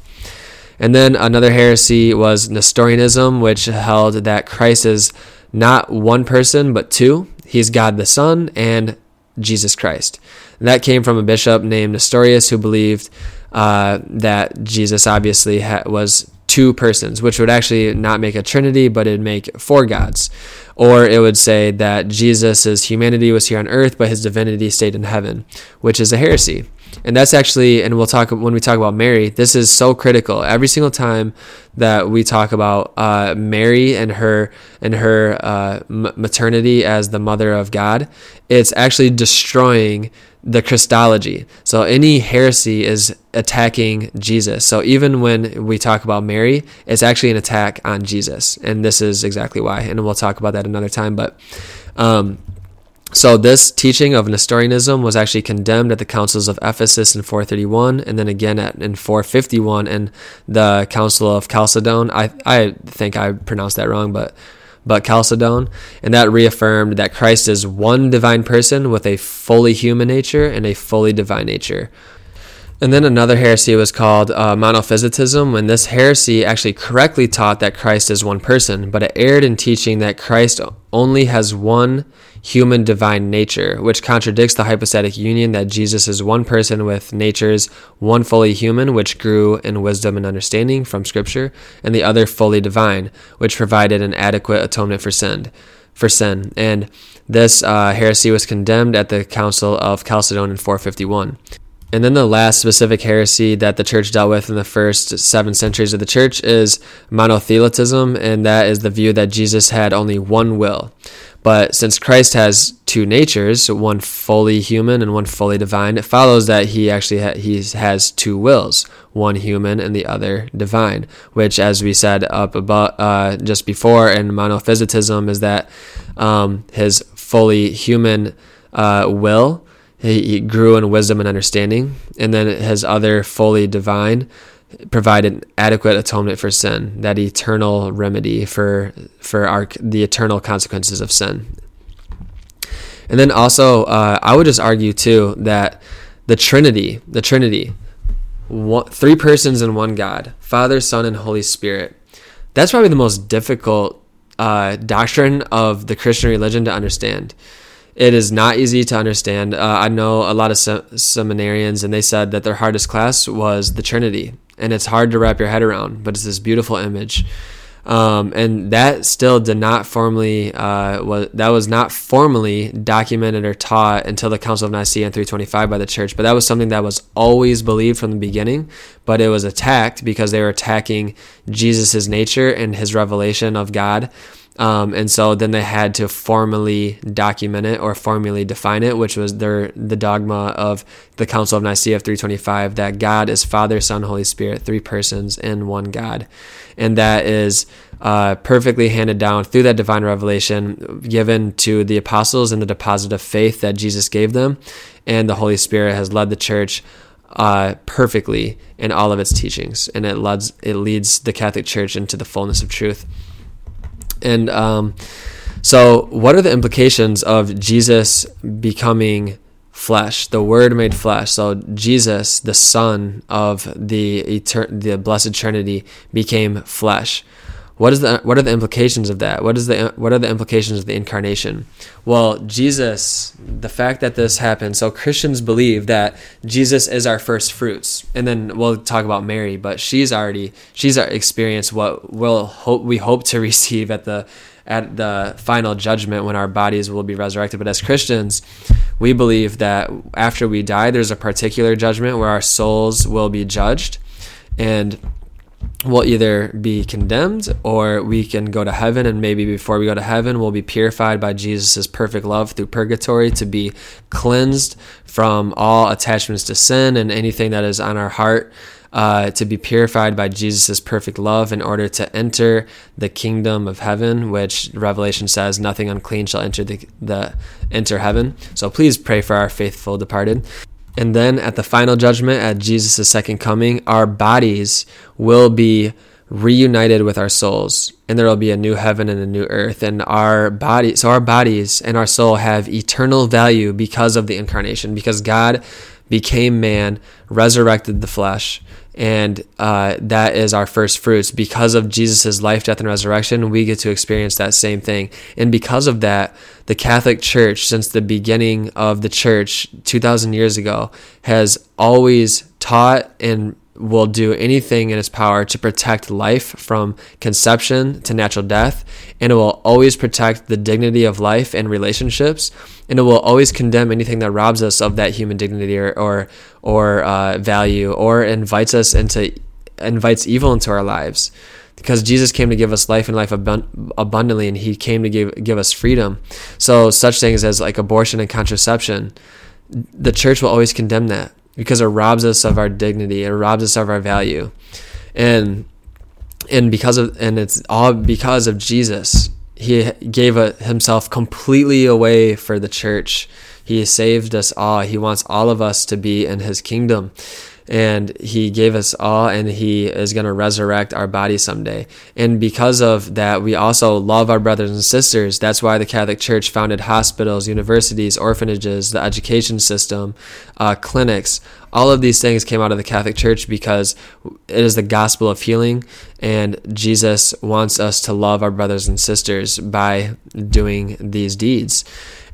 And then another heresy was Nestorianism, which held that Christ is not one person, but two. He's God the Son and Jesus Christ. And that came from a bishop named Nestorius who believed uh, that Jesus obviously ha- was two persons, which would actually not make a trinity, but it'd make four gods. Or it would say that Jesus' humanity was here on earth, but his divinity stayed in heaven, which is a heresy. And that's actually, and we'll talk when we talk about Mary, this is so critical. Every single time that we talk about uh, Mary and her and her uh, maternity as the mother of God, it's actually destroying the Christology. So any heresy is attacking Jesus. So even when we talk about Mary, it's actually an attack on Jesus, and this is exactly why. And we'll talk about that another time. But um, so this teaching of Nestorianism was actually condemned at the councils of Ephesus in 431, and then again at, in 451 in the Council of Chalcedon. I I think I pronounced that wrong, but but Chalcedon, and that reaffirmed that Christ is one divine person with a fully human nature and a fully divine nature. And then another heresy was called uh, monophysitism, when this heresy actually correctly taught that Christ is one person, but it erred in teaching that Christ only has one human divine nature, which contradicts the hypostatic union that Jesus is one person with natures, one fully human, which grew in wisdom and understanding from Scripture, and the other fully divine, which provided an adequate atonement for sin. For sin, and this uh, heresy was condemned at the Council of Chalcedon in 451. And then the last specific heresy that the church dealt with in the first seven centuries of the church is monothelitism, and that is the view that Jesus had only one will. But since Christ has two natures, one fully human and one fully divine, it follows that he actually ha- he has two wills, one human and the other divine. Which, as we said up above uh, just before in monophysitism, is that um, his fully human uh, will he, he grew in wisdom and understanding, and then his other fully divine provided adequate atonement for sin, that eternal remedy for for our the eternal consequences of sin. And then also, uh, I would just argue too that the Trinity, the Trinity, one, three persons in one God, Father, Son, and Holy Spirit. That's probably the most difficult uh, doctrine of the Christian religion to understand it is not easy to understand. Uh, I know a lot of sem- seminarians, and they said that their hardest class was the Trinity, and it's hard to wrap your head around. But it's this beautiful image, um, and that still did not formally uh, was that was not formally documented or taught until the Council of Nicaea in 325 by the Church. But that was something that was always believed from the beginning. But it was attacked because they were attacking Jesus's nature and his revelation of God um, and so then they had to formally document it or formally define it, which was their the dogma of the Council of Nicaea of 325 that God is Father, Son, Holy Spirit, three persons in one God, and that is uh, perfectly handed down through that divine revelation given to the apostles and the deposit of faith that Jesus gave them, and the Holy Spirit has led the church uh, perfectly in all of its teachings, and it leads it leads the Catholic Church into the fullness of truth. And um, so, what are the implications of Jesus becoming flesh, the Word made flesh? So, Jesus, the Son of the etern- the Blessed Trinity, became flesh. What is the what are the implications of that? What is the what are the implications of the incarnation? Well, Jesus, the fact that this happened, so Christians believe that Jesus is our first fruits, and then we'll talk about Mary, but she's already she's experienced what we'll hope we hope to receive at the at the final judgment when our bodies will be resurrected. But as Christians, we believe that after we die, there's a particular judgment where our souls will be judged, and we'll either be condemned or we can go to heaven and maybe before we go to heaven we'll be purified by jesus' perfect love through purgatory to be cleansed from all attachments to sin and anything that is on our heart uh, to be purified by jesus' perfect love in order to enter the kingdom of heaven which revelation says nothing unclean shall enter the, the enter heaven. So please pray for our faithful departed and then at the final judgment, at Jesus' second coming, our bodies will be reunited with our souls and there will be a new heaven and a new earth and our body so our bodies and our soul have eternal value because of the incarnation because god became man resurrected the flesh and uh, that is our first fruits. Because of jesus' life death and resurrection we get to experience that same thing. And because of that the catholic church since the beginning of the church 2000 years ago has always taught and will do anything in its power to protect life from conception to natural death, and it will always protect the dignity of life and relationships, and it will always condemn anything that robs us of that human dignity or or, or uh, value or invites us into invites evil into our lives. Because Jesus came to give us life and life abund- abundantly, and He came to give give us freedom. So such things as like abortion and contraception, the church will always condemn that because it robs us of our dignity. It robs us of our value, and and because of and it's all because of Jesus. He gave a, himself completely away for the church. He saved us all. He wants all of us to be in his kingdom and he gave us all and he is going to resurrect our body someday. And because of that we also love our brothers and sisters. That's why the catholic church founded hospitals universities orphanages the education system uh, clinics all of these things came out of the catholic church because it is the gospel of healing and jesus wants us to love our brothers and sisters by doing these deeds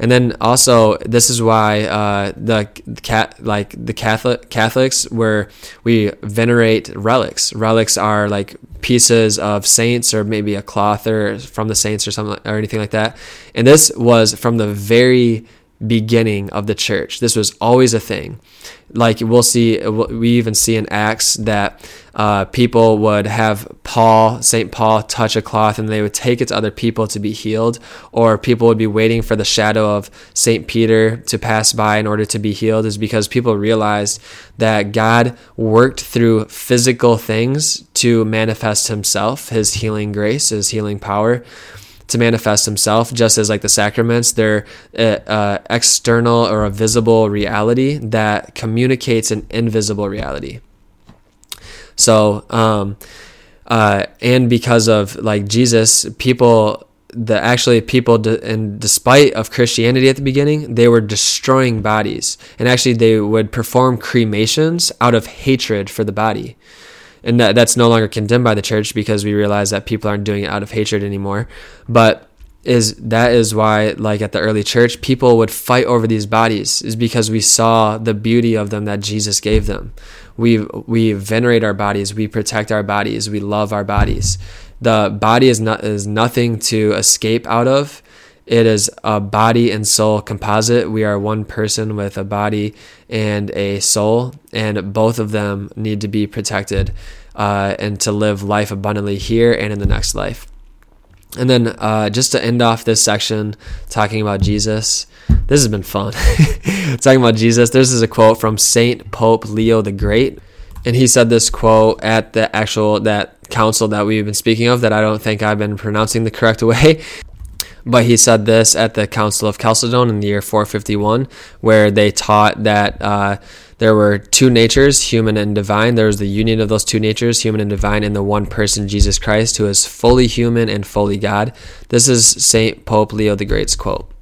and then also this is why uh, the cat like the Catholic Catholics where we venerate relics. Relics are like pieces of saints or maybe a cloth or from the saints or something or anything like that. And this was from the very beginning of the church. This was always a thing. Like we'll see, we even see in Acts that uh, people would have Paul, St. Paul, touch a cloth and they would take it to other people to be healed, or people would be waiting for the shadow of St. Peter to pass by in order to be healed, is because people realized that God worked through physical things to manifest himself, his healing grace, his healing power to manifest himself, just as like the sacraments, they're uh, uh, external or a visible reality that communicates an invisible reality. So, um, uh, and because of like Jesus, people the actually people de- and despite of Christianity at the beginning, they were destroying bodies, and actually they would perform cremations out of hatred for the body and that, that's no longer condemned by the church because we realize that people aren't doing it out of hatred anymore. But is that is why like at the early church people would fight over these bodies is because we saw the beauty of them that Jesus gave them. We we venerate our bodies we protect our bodies we love our bodies. The body is not is nothing to escape out of it is a body and soul composite. We are one person with a body and a soul, and both of them need to be protected uh, and to live life abundantly here and in the next life. And then, uh, just to end off this section, talking about Jesus, this has been fun. talking about Jesus, this is a quote from Saint Pope Leo the Great, and he said this quote at the actual that council that we've been speaking of that I don't think I've been pronouncing the correct way. But he said this at the Council of Chalcedon in the year 451, where they taught that uh, there were two natures, human and divine. There was the union of those two natures, human and divine, in the one person, Jesus Christ, who is fully human and fully God. This is St. Pope Leo the Great's quote.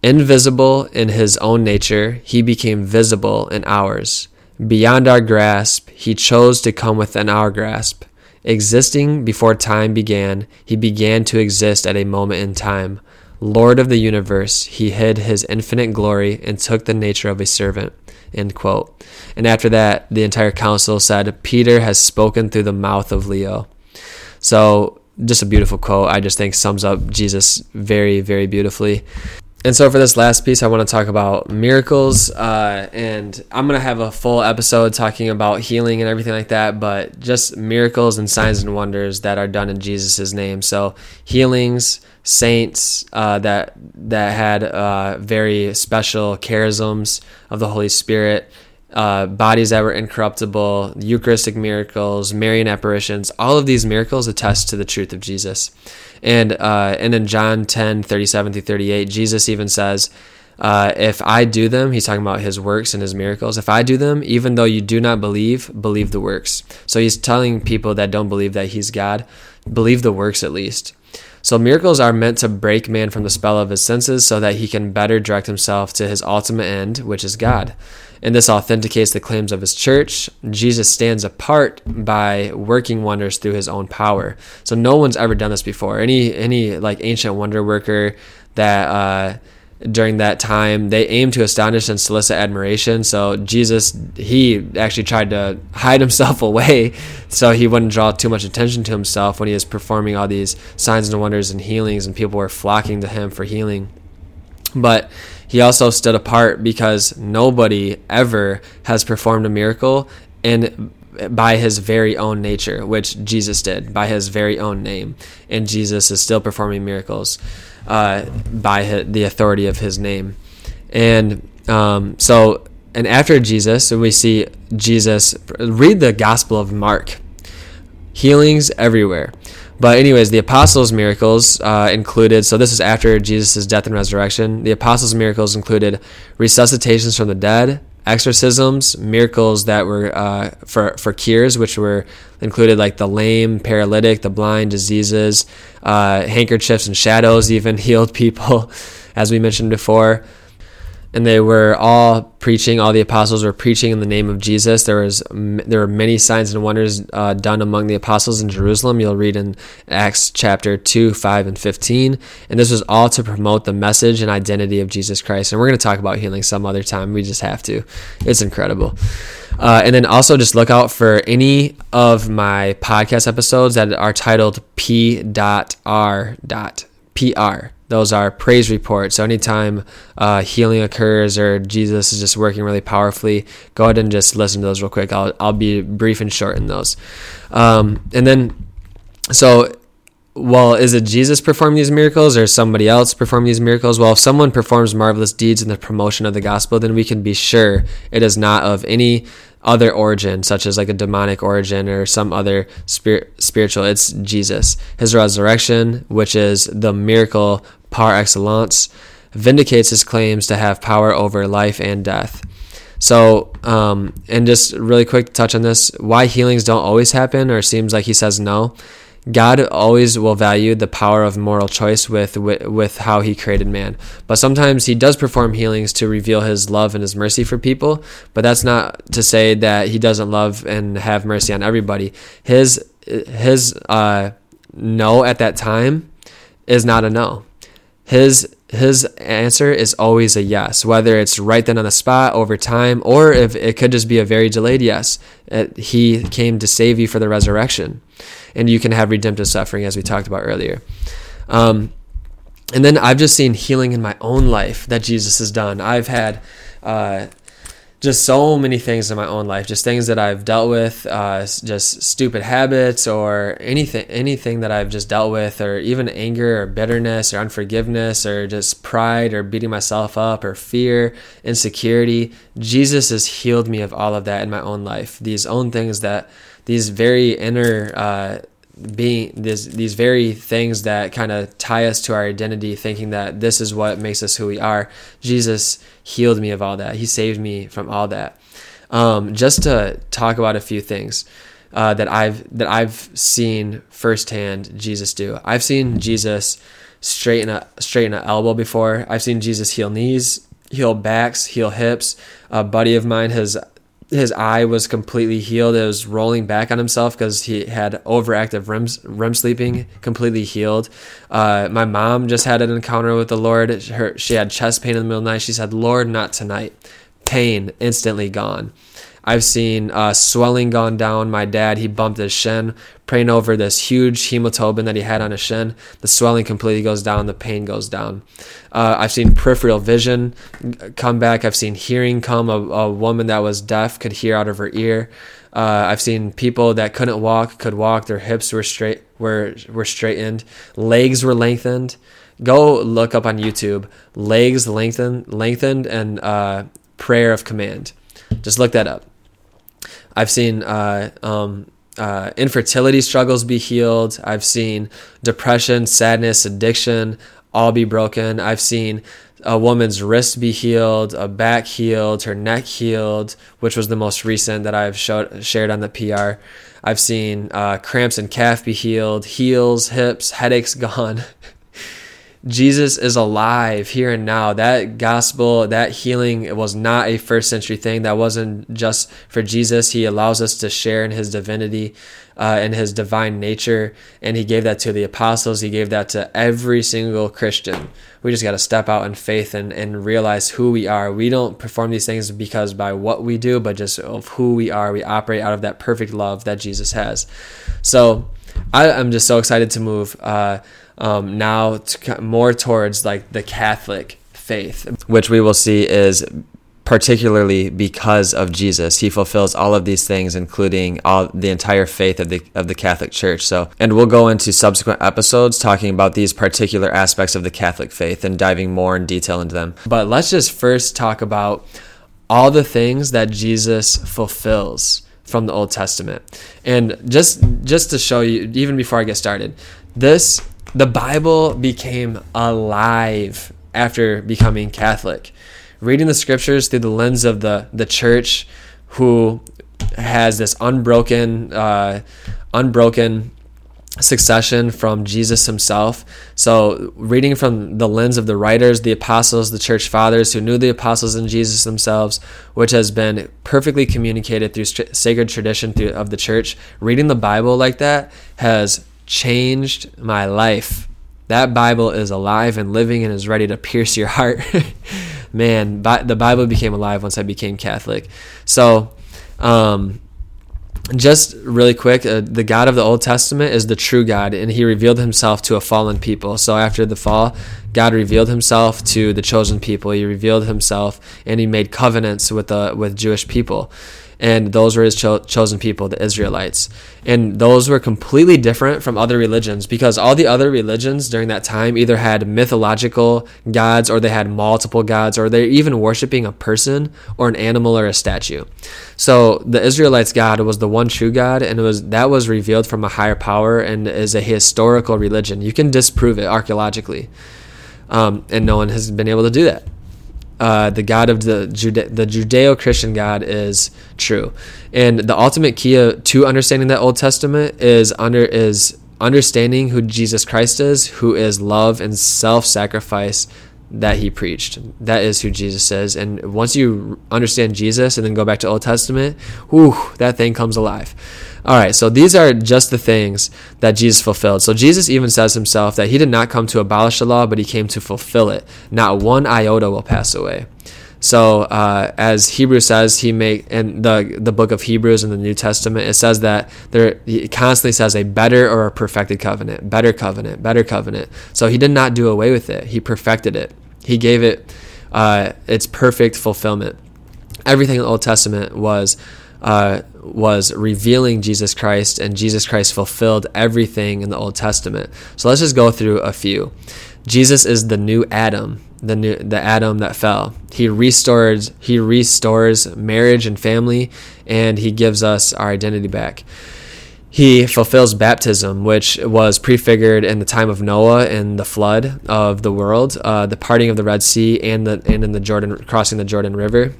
Invisible in his own nature, he became visible in ours. Beyond our grasp, he chose to come within our grasp. Existing before time began, he began to exist at a moment in time. Lord of the universe, he hid his infinite glory and took the nature of a servant. End quote. And after that, the entire council said, Peter has spoken through the mouth of Leo. So, just a beautiful quote. I just think sums up Jesus very, very beautifully. And so, for this last piece, I want to talk about miracles. Uh, and I'm going to have a full episode talking about healing and everything like that, but just miracles and signs and wonders that are done in Jesus' name. So, healings, saints uh, that, that had uh, very special charisms of the Holy Spirit, uh, bodies that were incorruptible, Eucharistic miracles, Marian apparitions. All of these miracles attest to the truth of Jesus. And uh, and in John 10, 37 through 38, Jesus even says, uh, if I do them, he's talking about his works and his miracles. If I do them, even though you do not believe, believe the works. So he's telling people that don't believe that he's God, believe the works at least. So miracles are meant to break man from the spell of his senses so that he can better direct himself to his ultimate end, which is God and this authenticates the claims of his church. Jesus stands apart by working wonders through his own power. So no one's ever done this before. Any any like ancient wonder worker that uh, during that time they aimed to astonish and solicit admiration. So Jesus he actually tried to hide himself away so he wouldn't draw too much attention to himself when he was performing all these signs and wonders and healings and people were flocking to him for healing. But he also stood apart because nobody ever has performed a miracle in by his very own nature, which Jesus did by his very own name, and Jesus is still performing miracles uh, by his, the authority of his name. And um, so, and after Jesus, we see Jesus read the Gospel of Mark, healings everywhere. But anyways, the apostles' miracles uh, included. So this is after Jesus' death and resurrection. The apostles' miracles included resuscitations from the dead, exorcisms, miracles that were uh, for for cures, which were included like the lame, paralytic, the blind, diseases, uh, handkerchiefs and shadows even healed people, as we mentioned before and they were all preaching. All the apostles were preaching in the name of Jesus. There was there were many signs and wonders uh, done among the apostles in Jerusalem. You'll read in Acts chapter two, five, and fifteen. And this was all to promote the message and identity of Jesus Christ. And we're going to talk about healing some other time. We just have to. It's incredible. Uh, and then also just look out for any of my podcast episodes that are titled P.R.P.R those are praise reports. So anytime uh, healing occurs or Jesus is just working really powerfully, go ahead and just listen to those real quick. I'll, I'll be brief and short in those. Um, and then, so, well, is it Jesus performing these miracles or somebody else performing these miracles? Well, if someone performs marvelous deeds in the promotion of the gospel, then we can be sure it is not of any other origin, such as like a demonic origin or some other spirit, spiritual. It's Jesus. His resurrection, which is the miracle par excellence, vindicates his claims to have power over life and death. So, um, and just really quick touch on this why healings don't always happen, or seems like he says no. God always will value the power of moral choice with, with, with how He created man. But sometimes He does perform healings to reveal His love and His mercy for people. But that's not to say that He doesn't love and have mercy on everybody. His His uh, no at that time is not a no. His his answer is always a yes, whether it's right then on the spot over time, or if it could just be a very delayed yes. It, he came to save you for the resurrection and you can have redemptive suffering, as we talked about earlier. Um, and then I've just seen healing in my own life that Jesus has done. I've had uh, just so many things in my own life, just things that I've dealt with, uh, just stupid habits or anything, anything that I've just dealt with, or even anger or bitterness or unforgiveness or just pride or beating myself up or fear, insecurity. Jesus has healed me of all of that in my own life. These own things that these very inner uh, being these these very things that kind of tie us to our identity, thinking that this is what makes us who we are. Jesus healed me of all that. He saved me from all that. Um, just to talk about a few things uh, that I've that I've seen firsthand Jesus do. I've seen Jesus straighten a straighten an elbow before. I've seen Jesus heal knees, heal backs, heal hips. A buddy of mine has his eye was completely healed. It was rolling back on himself because he had overactive REM, REM sleeping, completely healed. Uh, my mom just had an encounter with the Lord. Her, she had chest pain in the middle of the night. She said, Lord, not tonight. Pain instantly gone. I've seen uh, swelling gone down. My dad, he bumped his shin, praying over this huge hematoma that he had on his shin. The swelling completely goes down, the pain goes down. Uh, I've seen peripheral vision come back. I've seen hearing come. A, a woman that was deaf could hear out of her ear. Uh, I've seen people that couldn't walk could walk. Their hips were straight were were straightened. Legs were lengthened. Go look up on YouTube. Legs lengthened, lengthened, and uh, prayer of command. Just look that up. I've seen uh, um, uh, infertility struggles be healed. I've seen depression, sadness, addiction all be broken. I've seen a woman's wrist be healed, a back healed, her neck healed, which was the most recent that I've showed, shared on the PR. I've seen uh, cramps and calf be healed, heels, hips, headaches gone. Jesus is alive here and now. That gospel, that healing was not a first century thing. That wasn't just for Jesus. He allows us to share in his divinity uh, and his divine nature. And he gave that to the apostles. He gave that to every single Christian. We just got to step out in faith and, and realize who we are. We don't perform these things because by what we do, but just of who we are. We operate out of that perfect love that Jesus has. So I, am just so excited to move. Uh, um, now to, more towards like the Catholic faith, which we will see is particularly because of Jesus. He fulfills all of these things, including all the entire faith of the of the Catholic Church. So, and we'll go into subsequent episodes talking about these particular aspects of the Catholic faith and diving more in detail into them. But let's just first talk about all the things that Jesus fulfills from the Old Testament. And just just to show you even before I get started, this the Bible became alive after becoming Catholic. Reading the scriptures through the lens of the, the church, who has this unbroken, uh, unbroken succession from Jesus himself. So, reading from the lens of the writers, the apostles, the church fathers who knew the apostles and Jesus themselves, which has been perfectly communicated through sacred tradition of the church, reading the Bible like that has changed my life. That Bible is alive and living and is ready to pierce your heart. Man, the Bible became alive once I became Catholic. So, um, just really quick, uh, the God of the Old Testament is the true God, and He revealed Himself to a fallen people. So after the fall, God revealed Himself to the chosen people. He revealed Himself, and He made covenants with the with Jewish people and those were his cho- chosen people, the Israelites. And those were completely different from other religions because all the other religions during that time either had mythological gods or they had multiple gods or they're even worshiping a person or an animal or a statue. So the Israelites' God was the one true God, and it was that was revealed from a higher power and is a historical religion. You can disprove it archaeologically, um, and no one has been able to do that uh, the God of the Jude- the Judeo-Christian God is true, and the ultimate key to understanding that Old Testament is under is understanding who Jesus Christ is, who is love and self-sacrifice that he preached. That is who Jesus is, and once you understand Jesus and then go back to Old Testament, whew, that thing comes alive. All right, so these are just the things that Jesus fulfilled. So Jesus even says himself that he did not come to abolish the law, but he came to fulfill it. Not one iota will pass away. So uh, as Hebrew says, he make in the the book of Hebrews in the New Testament, it says that there he constantly says a better or a perfected covenant, better covenant, better covenant. So he did not do away with it; he perfected it. He gave it uh, its perfect fulfillment. Everything in the Old Testament was uh, was revealing Jesus Christ, and Jesus Christ fulfilled everything in the Old Testament. So let's just go through a few. Jesus is the new Adam, the new the Adam that fell. He restores he restores marriage and family, and he gives us our identity back. He fulfills baptism, which was prefigured in the time of Noah and the flood of the world, uh, the parting of the Red Sea, and the and in the Jordan crossing the Jordan River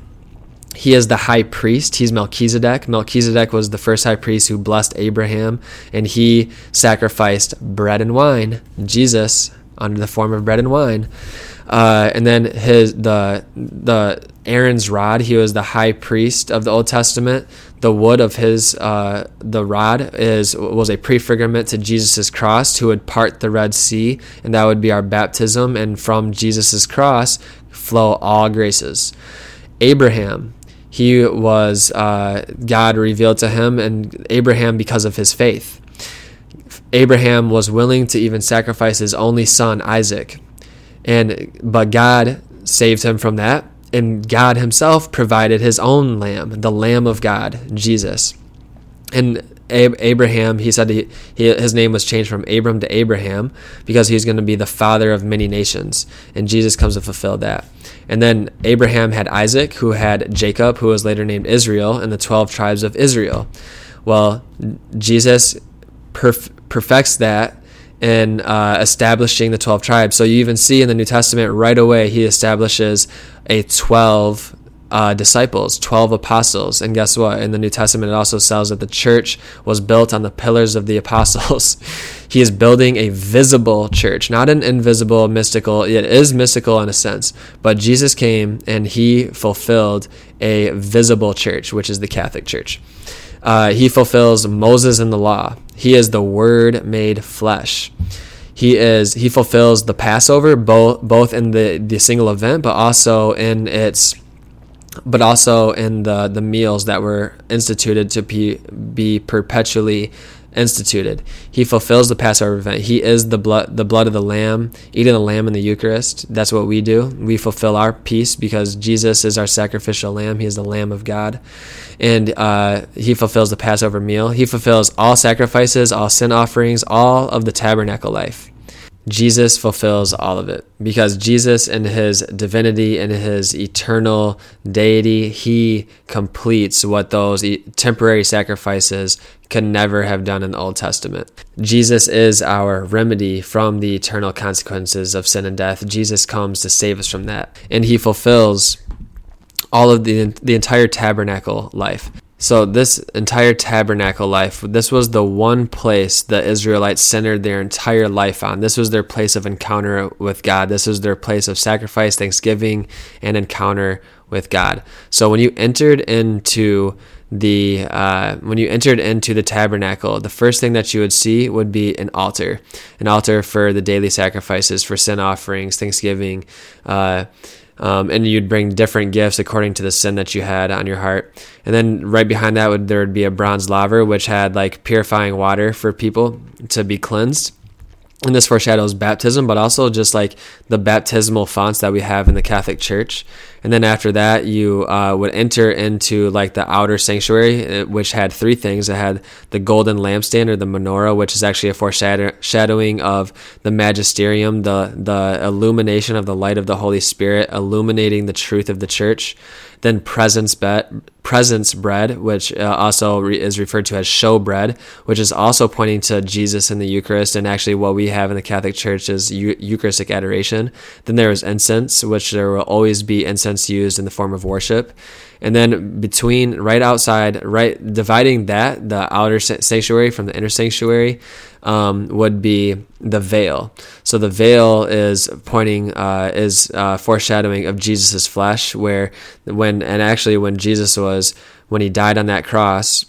he is the high priest. He's Melchizedek. Melchizedek was the first high priest who blessed Abraham, and he sacrificed bread and wine. Jesus, under the form of bread and wine. Uh, and then his the the Aaron's rod. He was the high priest of the Old Testament. The wood of his uh, the rod is was a prefigurement to Jesus' cross, who would part the Red Sea, and that would be our baptism. And from Jesus' cross flow all graces. Abraham, he was uh, God revealed to him, and Abraham because of his faith. Abraham was willing to even sacrifice his only son Isaac, and but God saved him from that, and God Himself provided His own Lamb, the Lamb of God, Jesus. And Abraham, he said he, he, his name was changed from Abram to Abraham because he's going to be the father of many nations. And Jesus comes to fulfill that. And then Abraham had Isaac, who had Jacob, who was later named Israel, and the 12 tribes of Israel. Well, Jesus perf- perfects that in uh, establishing the 12 tribes. So you even see in the New Testament right away, he establishes a 12 uh, disciples, 12 apostles. And guess what? In the New Testament, it also says that the church was built on the pillars of the apostles. he is building a visible church, not an invisible, mystical. It is mystical in a sense, but Jesus came and he fulfilled a visible church, which is the Catholic Church. Uh, he fulfills Moses and the law. He is the Word made flesh. He is he fulfills the Passover both both in the the single event, but also in its but also in the the meals that were instituted to be be perpetually instituted. He fulfills the Passover event. He is the blood the blood of the lamb, eating the lamb in the Eucharist. That's what we do. We fulfill our peace because Jesus is our sacrificial lamb. He is the Lamb of God. And uh, he fulfills the Passover meal. He fulfills all sacrifices, all sin offerings, all of the tabernacle life. Jesus fulfills all of it because Jesus, in his divinity and his eternal deity, he completes what those temporary sacrifices could never have done in the Old Testament. Jesus is our remedy from the eternal consequences of sin and death. Jesus comes to save us from that, and he fulfills all of the the entire tabernacle life. So this entire tabernacle life, this was the one place the Israelites centered their entire life on. This was their place of encounter with God. This was their place of sacrifice, thanksgiving, and encounter with God. So when you entered into the uh, when you entered into the tabernacle, the first thing that you would see would be an altar, an altar for the daily sacrifices, for sin offerings, thanksgiving. Uh, um, and you'd bring different gifts according to the sin that you had on your heart. And then right behind that would there would be a bronze laver, which had like purifying water for people to be cleansed and this foreshadows baptism, but also just like the baptismal fonts that we have in the Catholic Church. And then after that, you uh, would enter into like the outer sanctuary, uh, which had three things. It had the golden lampstand or the menorah, which is actually a foreshadowing of the magisterium, the the illumination of the light of the Holy Spirit, illuminating the truth of the Church. Then presence bed, presence bread, which uh, also re- is referred to as show bread, which is also pointing to Jesus in the Eucharist. And actually, what we have in the Catholic Church is U- Eucharistic adoration. Then there is incense, which there will always be incense used in the form of worship. And then between right outside, right dividing that the outer sanctuary from the inner sanctuary um, would be the veil. So the veil is pointing uh, is uh, foreshadowing of Jesus's flesh, where when and actually when Jesus was when he died on that cross,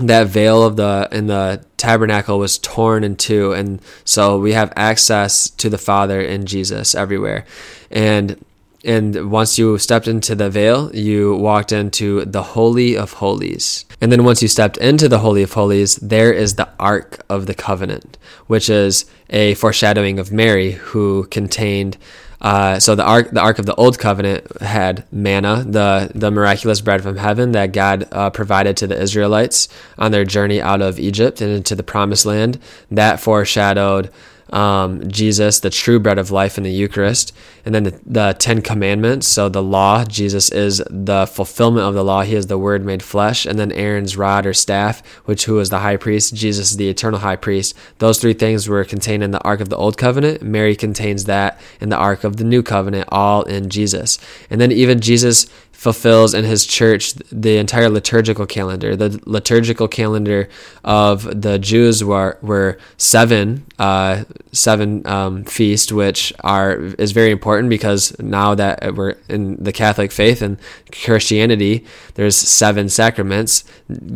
that veil of the in the tabernacle was torn in two, and so we have access to the Father in Jesus everywhere, and and once you stepped into the veil, you walked into the Holy of Holies. And then once you stepped into the Holy of Holies, there is the Ark of the Covenant, which is a foreshadowing of Mary, who contained. Uh, so the ark, the ark of the old covenant, had manna, the the miraculous bread from heaven that God uh, provided to the Israelites on their journey out of Egypt and into the Promised Land. That foreshadowed um, Jesus, the true bread of life in the Eucharist, and then the, the, Ten Commandments. So the law, Jesus is the fulfillment of the law. He is the Word made flesh, and then Aaron's rod or staff, which who is the high priest? Jesus is the eternal high priest. Those three things were contained in the Ark of the Old Covenant. Mary contains that in the Ark of the New Covenant, all in Jesus. And then even Jesus fulfills in his church the entire liturgical calendar. The liturgical calendar of the Jews were were seven uh, seven um, feasts, which are is very important because now that we're in the Catholic faith and Christianity, there's seven sacraments.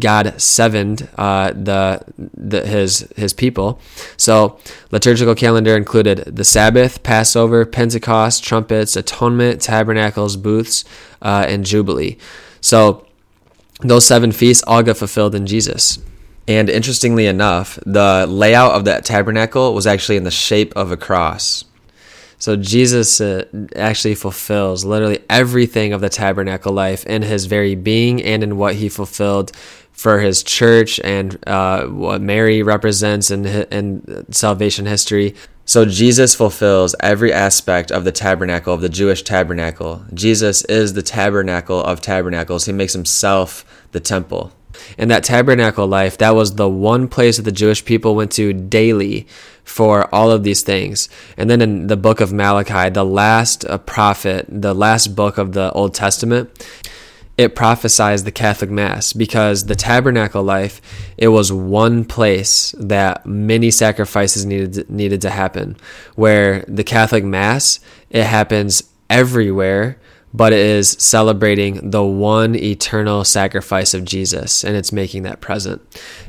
God sevened uh, the the his his people. So liturgical calendar included the Sabbath, Passover, Pentecost, trumpets, atonement, tabernacles, booths uh, and Jubilee. So those seven feasts all got fulfilled in Jesus. And interestingly enough, the layout of that tabernacle was actually in the shape of a cross. So Jesus uh, actually fulfills literally everything of the tabernacle life in his very being and in what he fulfilled for his church and uh, what Mary represents in, in salvation history. So Jesus fulfills every aspect of the tabernacle, of the Jewish tabernacle. Jesus is the tabernacle of tabernacles. He makes himself the temple. And that tabernacle life, that was the one place that the Jewish people went to daily for all of these things. And then in the book of Malachi, the last uh, prophet, the last book of the Old Testament, it prophesies the Catholic Mass because the tabernacle life, it was one place that many sacrifices needed needed to happen. Where the Catholic Mass, it happens everywhere but it is celebrating the one eternal sacrifice of Jesus, and it's making that present.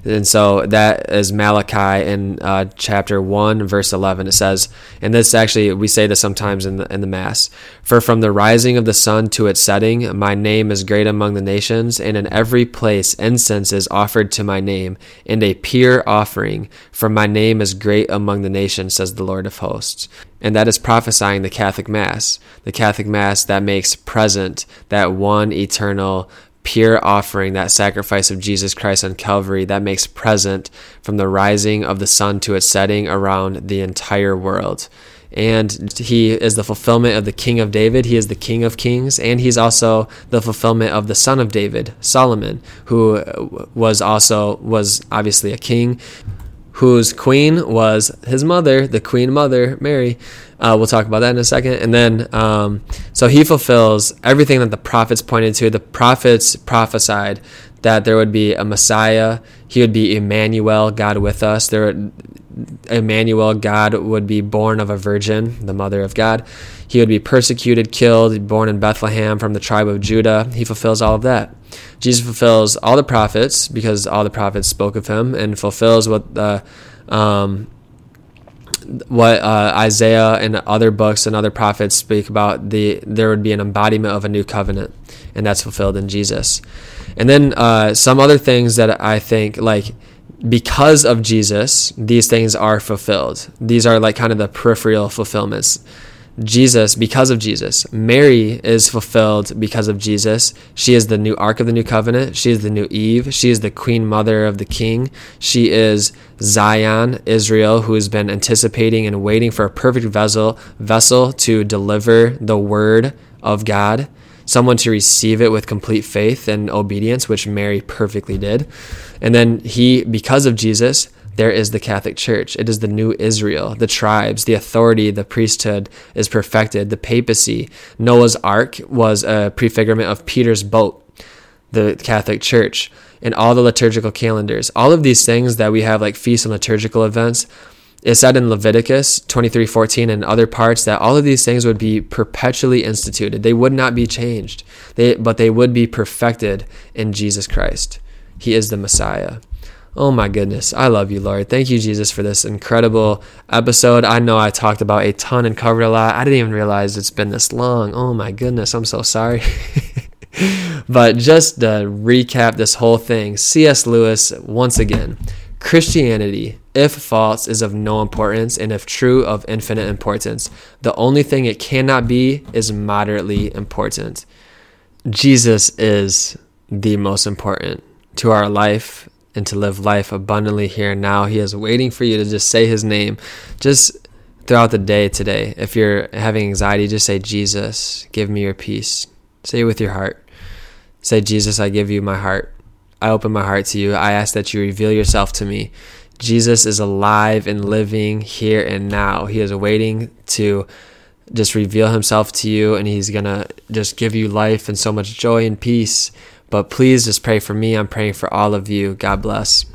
And so that is Malachi in uh, chapter 1, verse 11. It says, and this actually, we say this sometimes in the, in the Mass For from the rising of the sun to its setting, my name is great among the nations, and in every place incense is offered to my name, and a pure offering, for my name is great among the nations, says the Lord of hosts and that is prophesying the Catholic Mass, the Catholic Mass that makes present that one eternal, pure offering, that sacrifice of Jesus Christ on Calvary that makes present from the rising of the sun to its setting around the entire world. And he is the fulfillment of the King of David. He is the King of Kings. And he's also the fulfillment of the son of David, Solomon, who was also, was obviously a king, whose queen was his mother, the queen mother, Mary. Uh, we'll talk about that in a second. And then, um, so he fulfills everything that the prophets pointed to. The prophets prophesied that there would be a Messiah. He would be Emmanuel, God with us. There, Emmanuel, God would be born of a virgin, the mother of God. He would be persecuted, killed, born in Bethlehem from the tribe of Judah. He fulfills all of that. Jesus fulfills all the prophets because all the prophets spoke of him and fulfills what the um, what uh, Isaiah and other books and other prophets speak about the there would be an embodiment of a new covenant and that's fulfilled in Jesus. And then uh, some other things that I think like because of Jesus, these things are fulfilled. These are like kind of the peripheral fulfillments. Jesus, because of Jesus. Mary is fulfilled because of Jesus. She is the new Ark of the New Covenant. She is the new Eve. She is the Queen Mother of the King. She is Zion, Israel, who has been anticipating and waiting for a perfect vessel, vessel to deliver the word of God, someone to receive it with complete faith and obedience, which Mary perfectly did. And then he, because of Jesus, there is the Catholic Church. It is the new Israel, the tribes, the authority, the priesthood is perfected, the papacy. Noah's Ark was a prefigurement of Peter's boat, the Catholic Church, and all the liturgical calendars. All of these things that we have, like feasts and liturgical events, it said in Leviticus 23:14 and other parts that all of these things would be perpetually instituted. They would not be changed. They, but they would be perfected in Jesus Christ. He is the Messiah. Oh my goodness. I love you, Lord. Thank you, Jesus, for this incredible episode. I know I talked about a ton and covered a lot. I didn't even realize it's been this long. Oh my goodness. I'm so sorry. but just to recap this whole thing, C.S. Lewis, once again, Christianity, if false, is of no importance, and if true, of infinite importance. The only thing it cannot be is moderately important. Jesus is the most important to our life and to live life abundantly here and now. He is waiting for you to just say his name. Just throughout the day today, if you're having anxiety, just say, Jesus, give me your peace. Say it with your heart. Say, Jesus, I give you my heart. I open my heart to you. I ask that you reveal yourself to me. Jesus is alive and living here and now. He is waiting to just reveal himself to you and he's going to just give you life and so much joy and peace. But please just pray for me. I'm praying for all of you. God bless.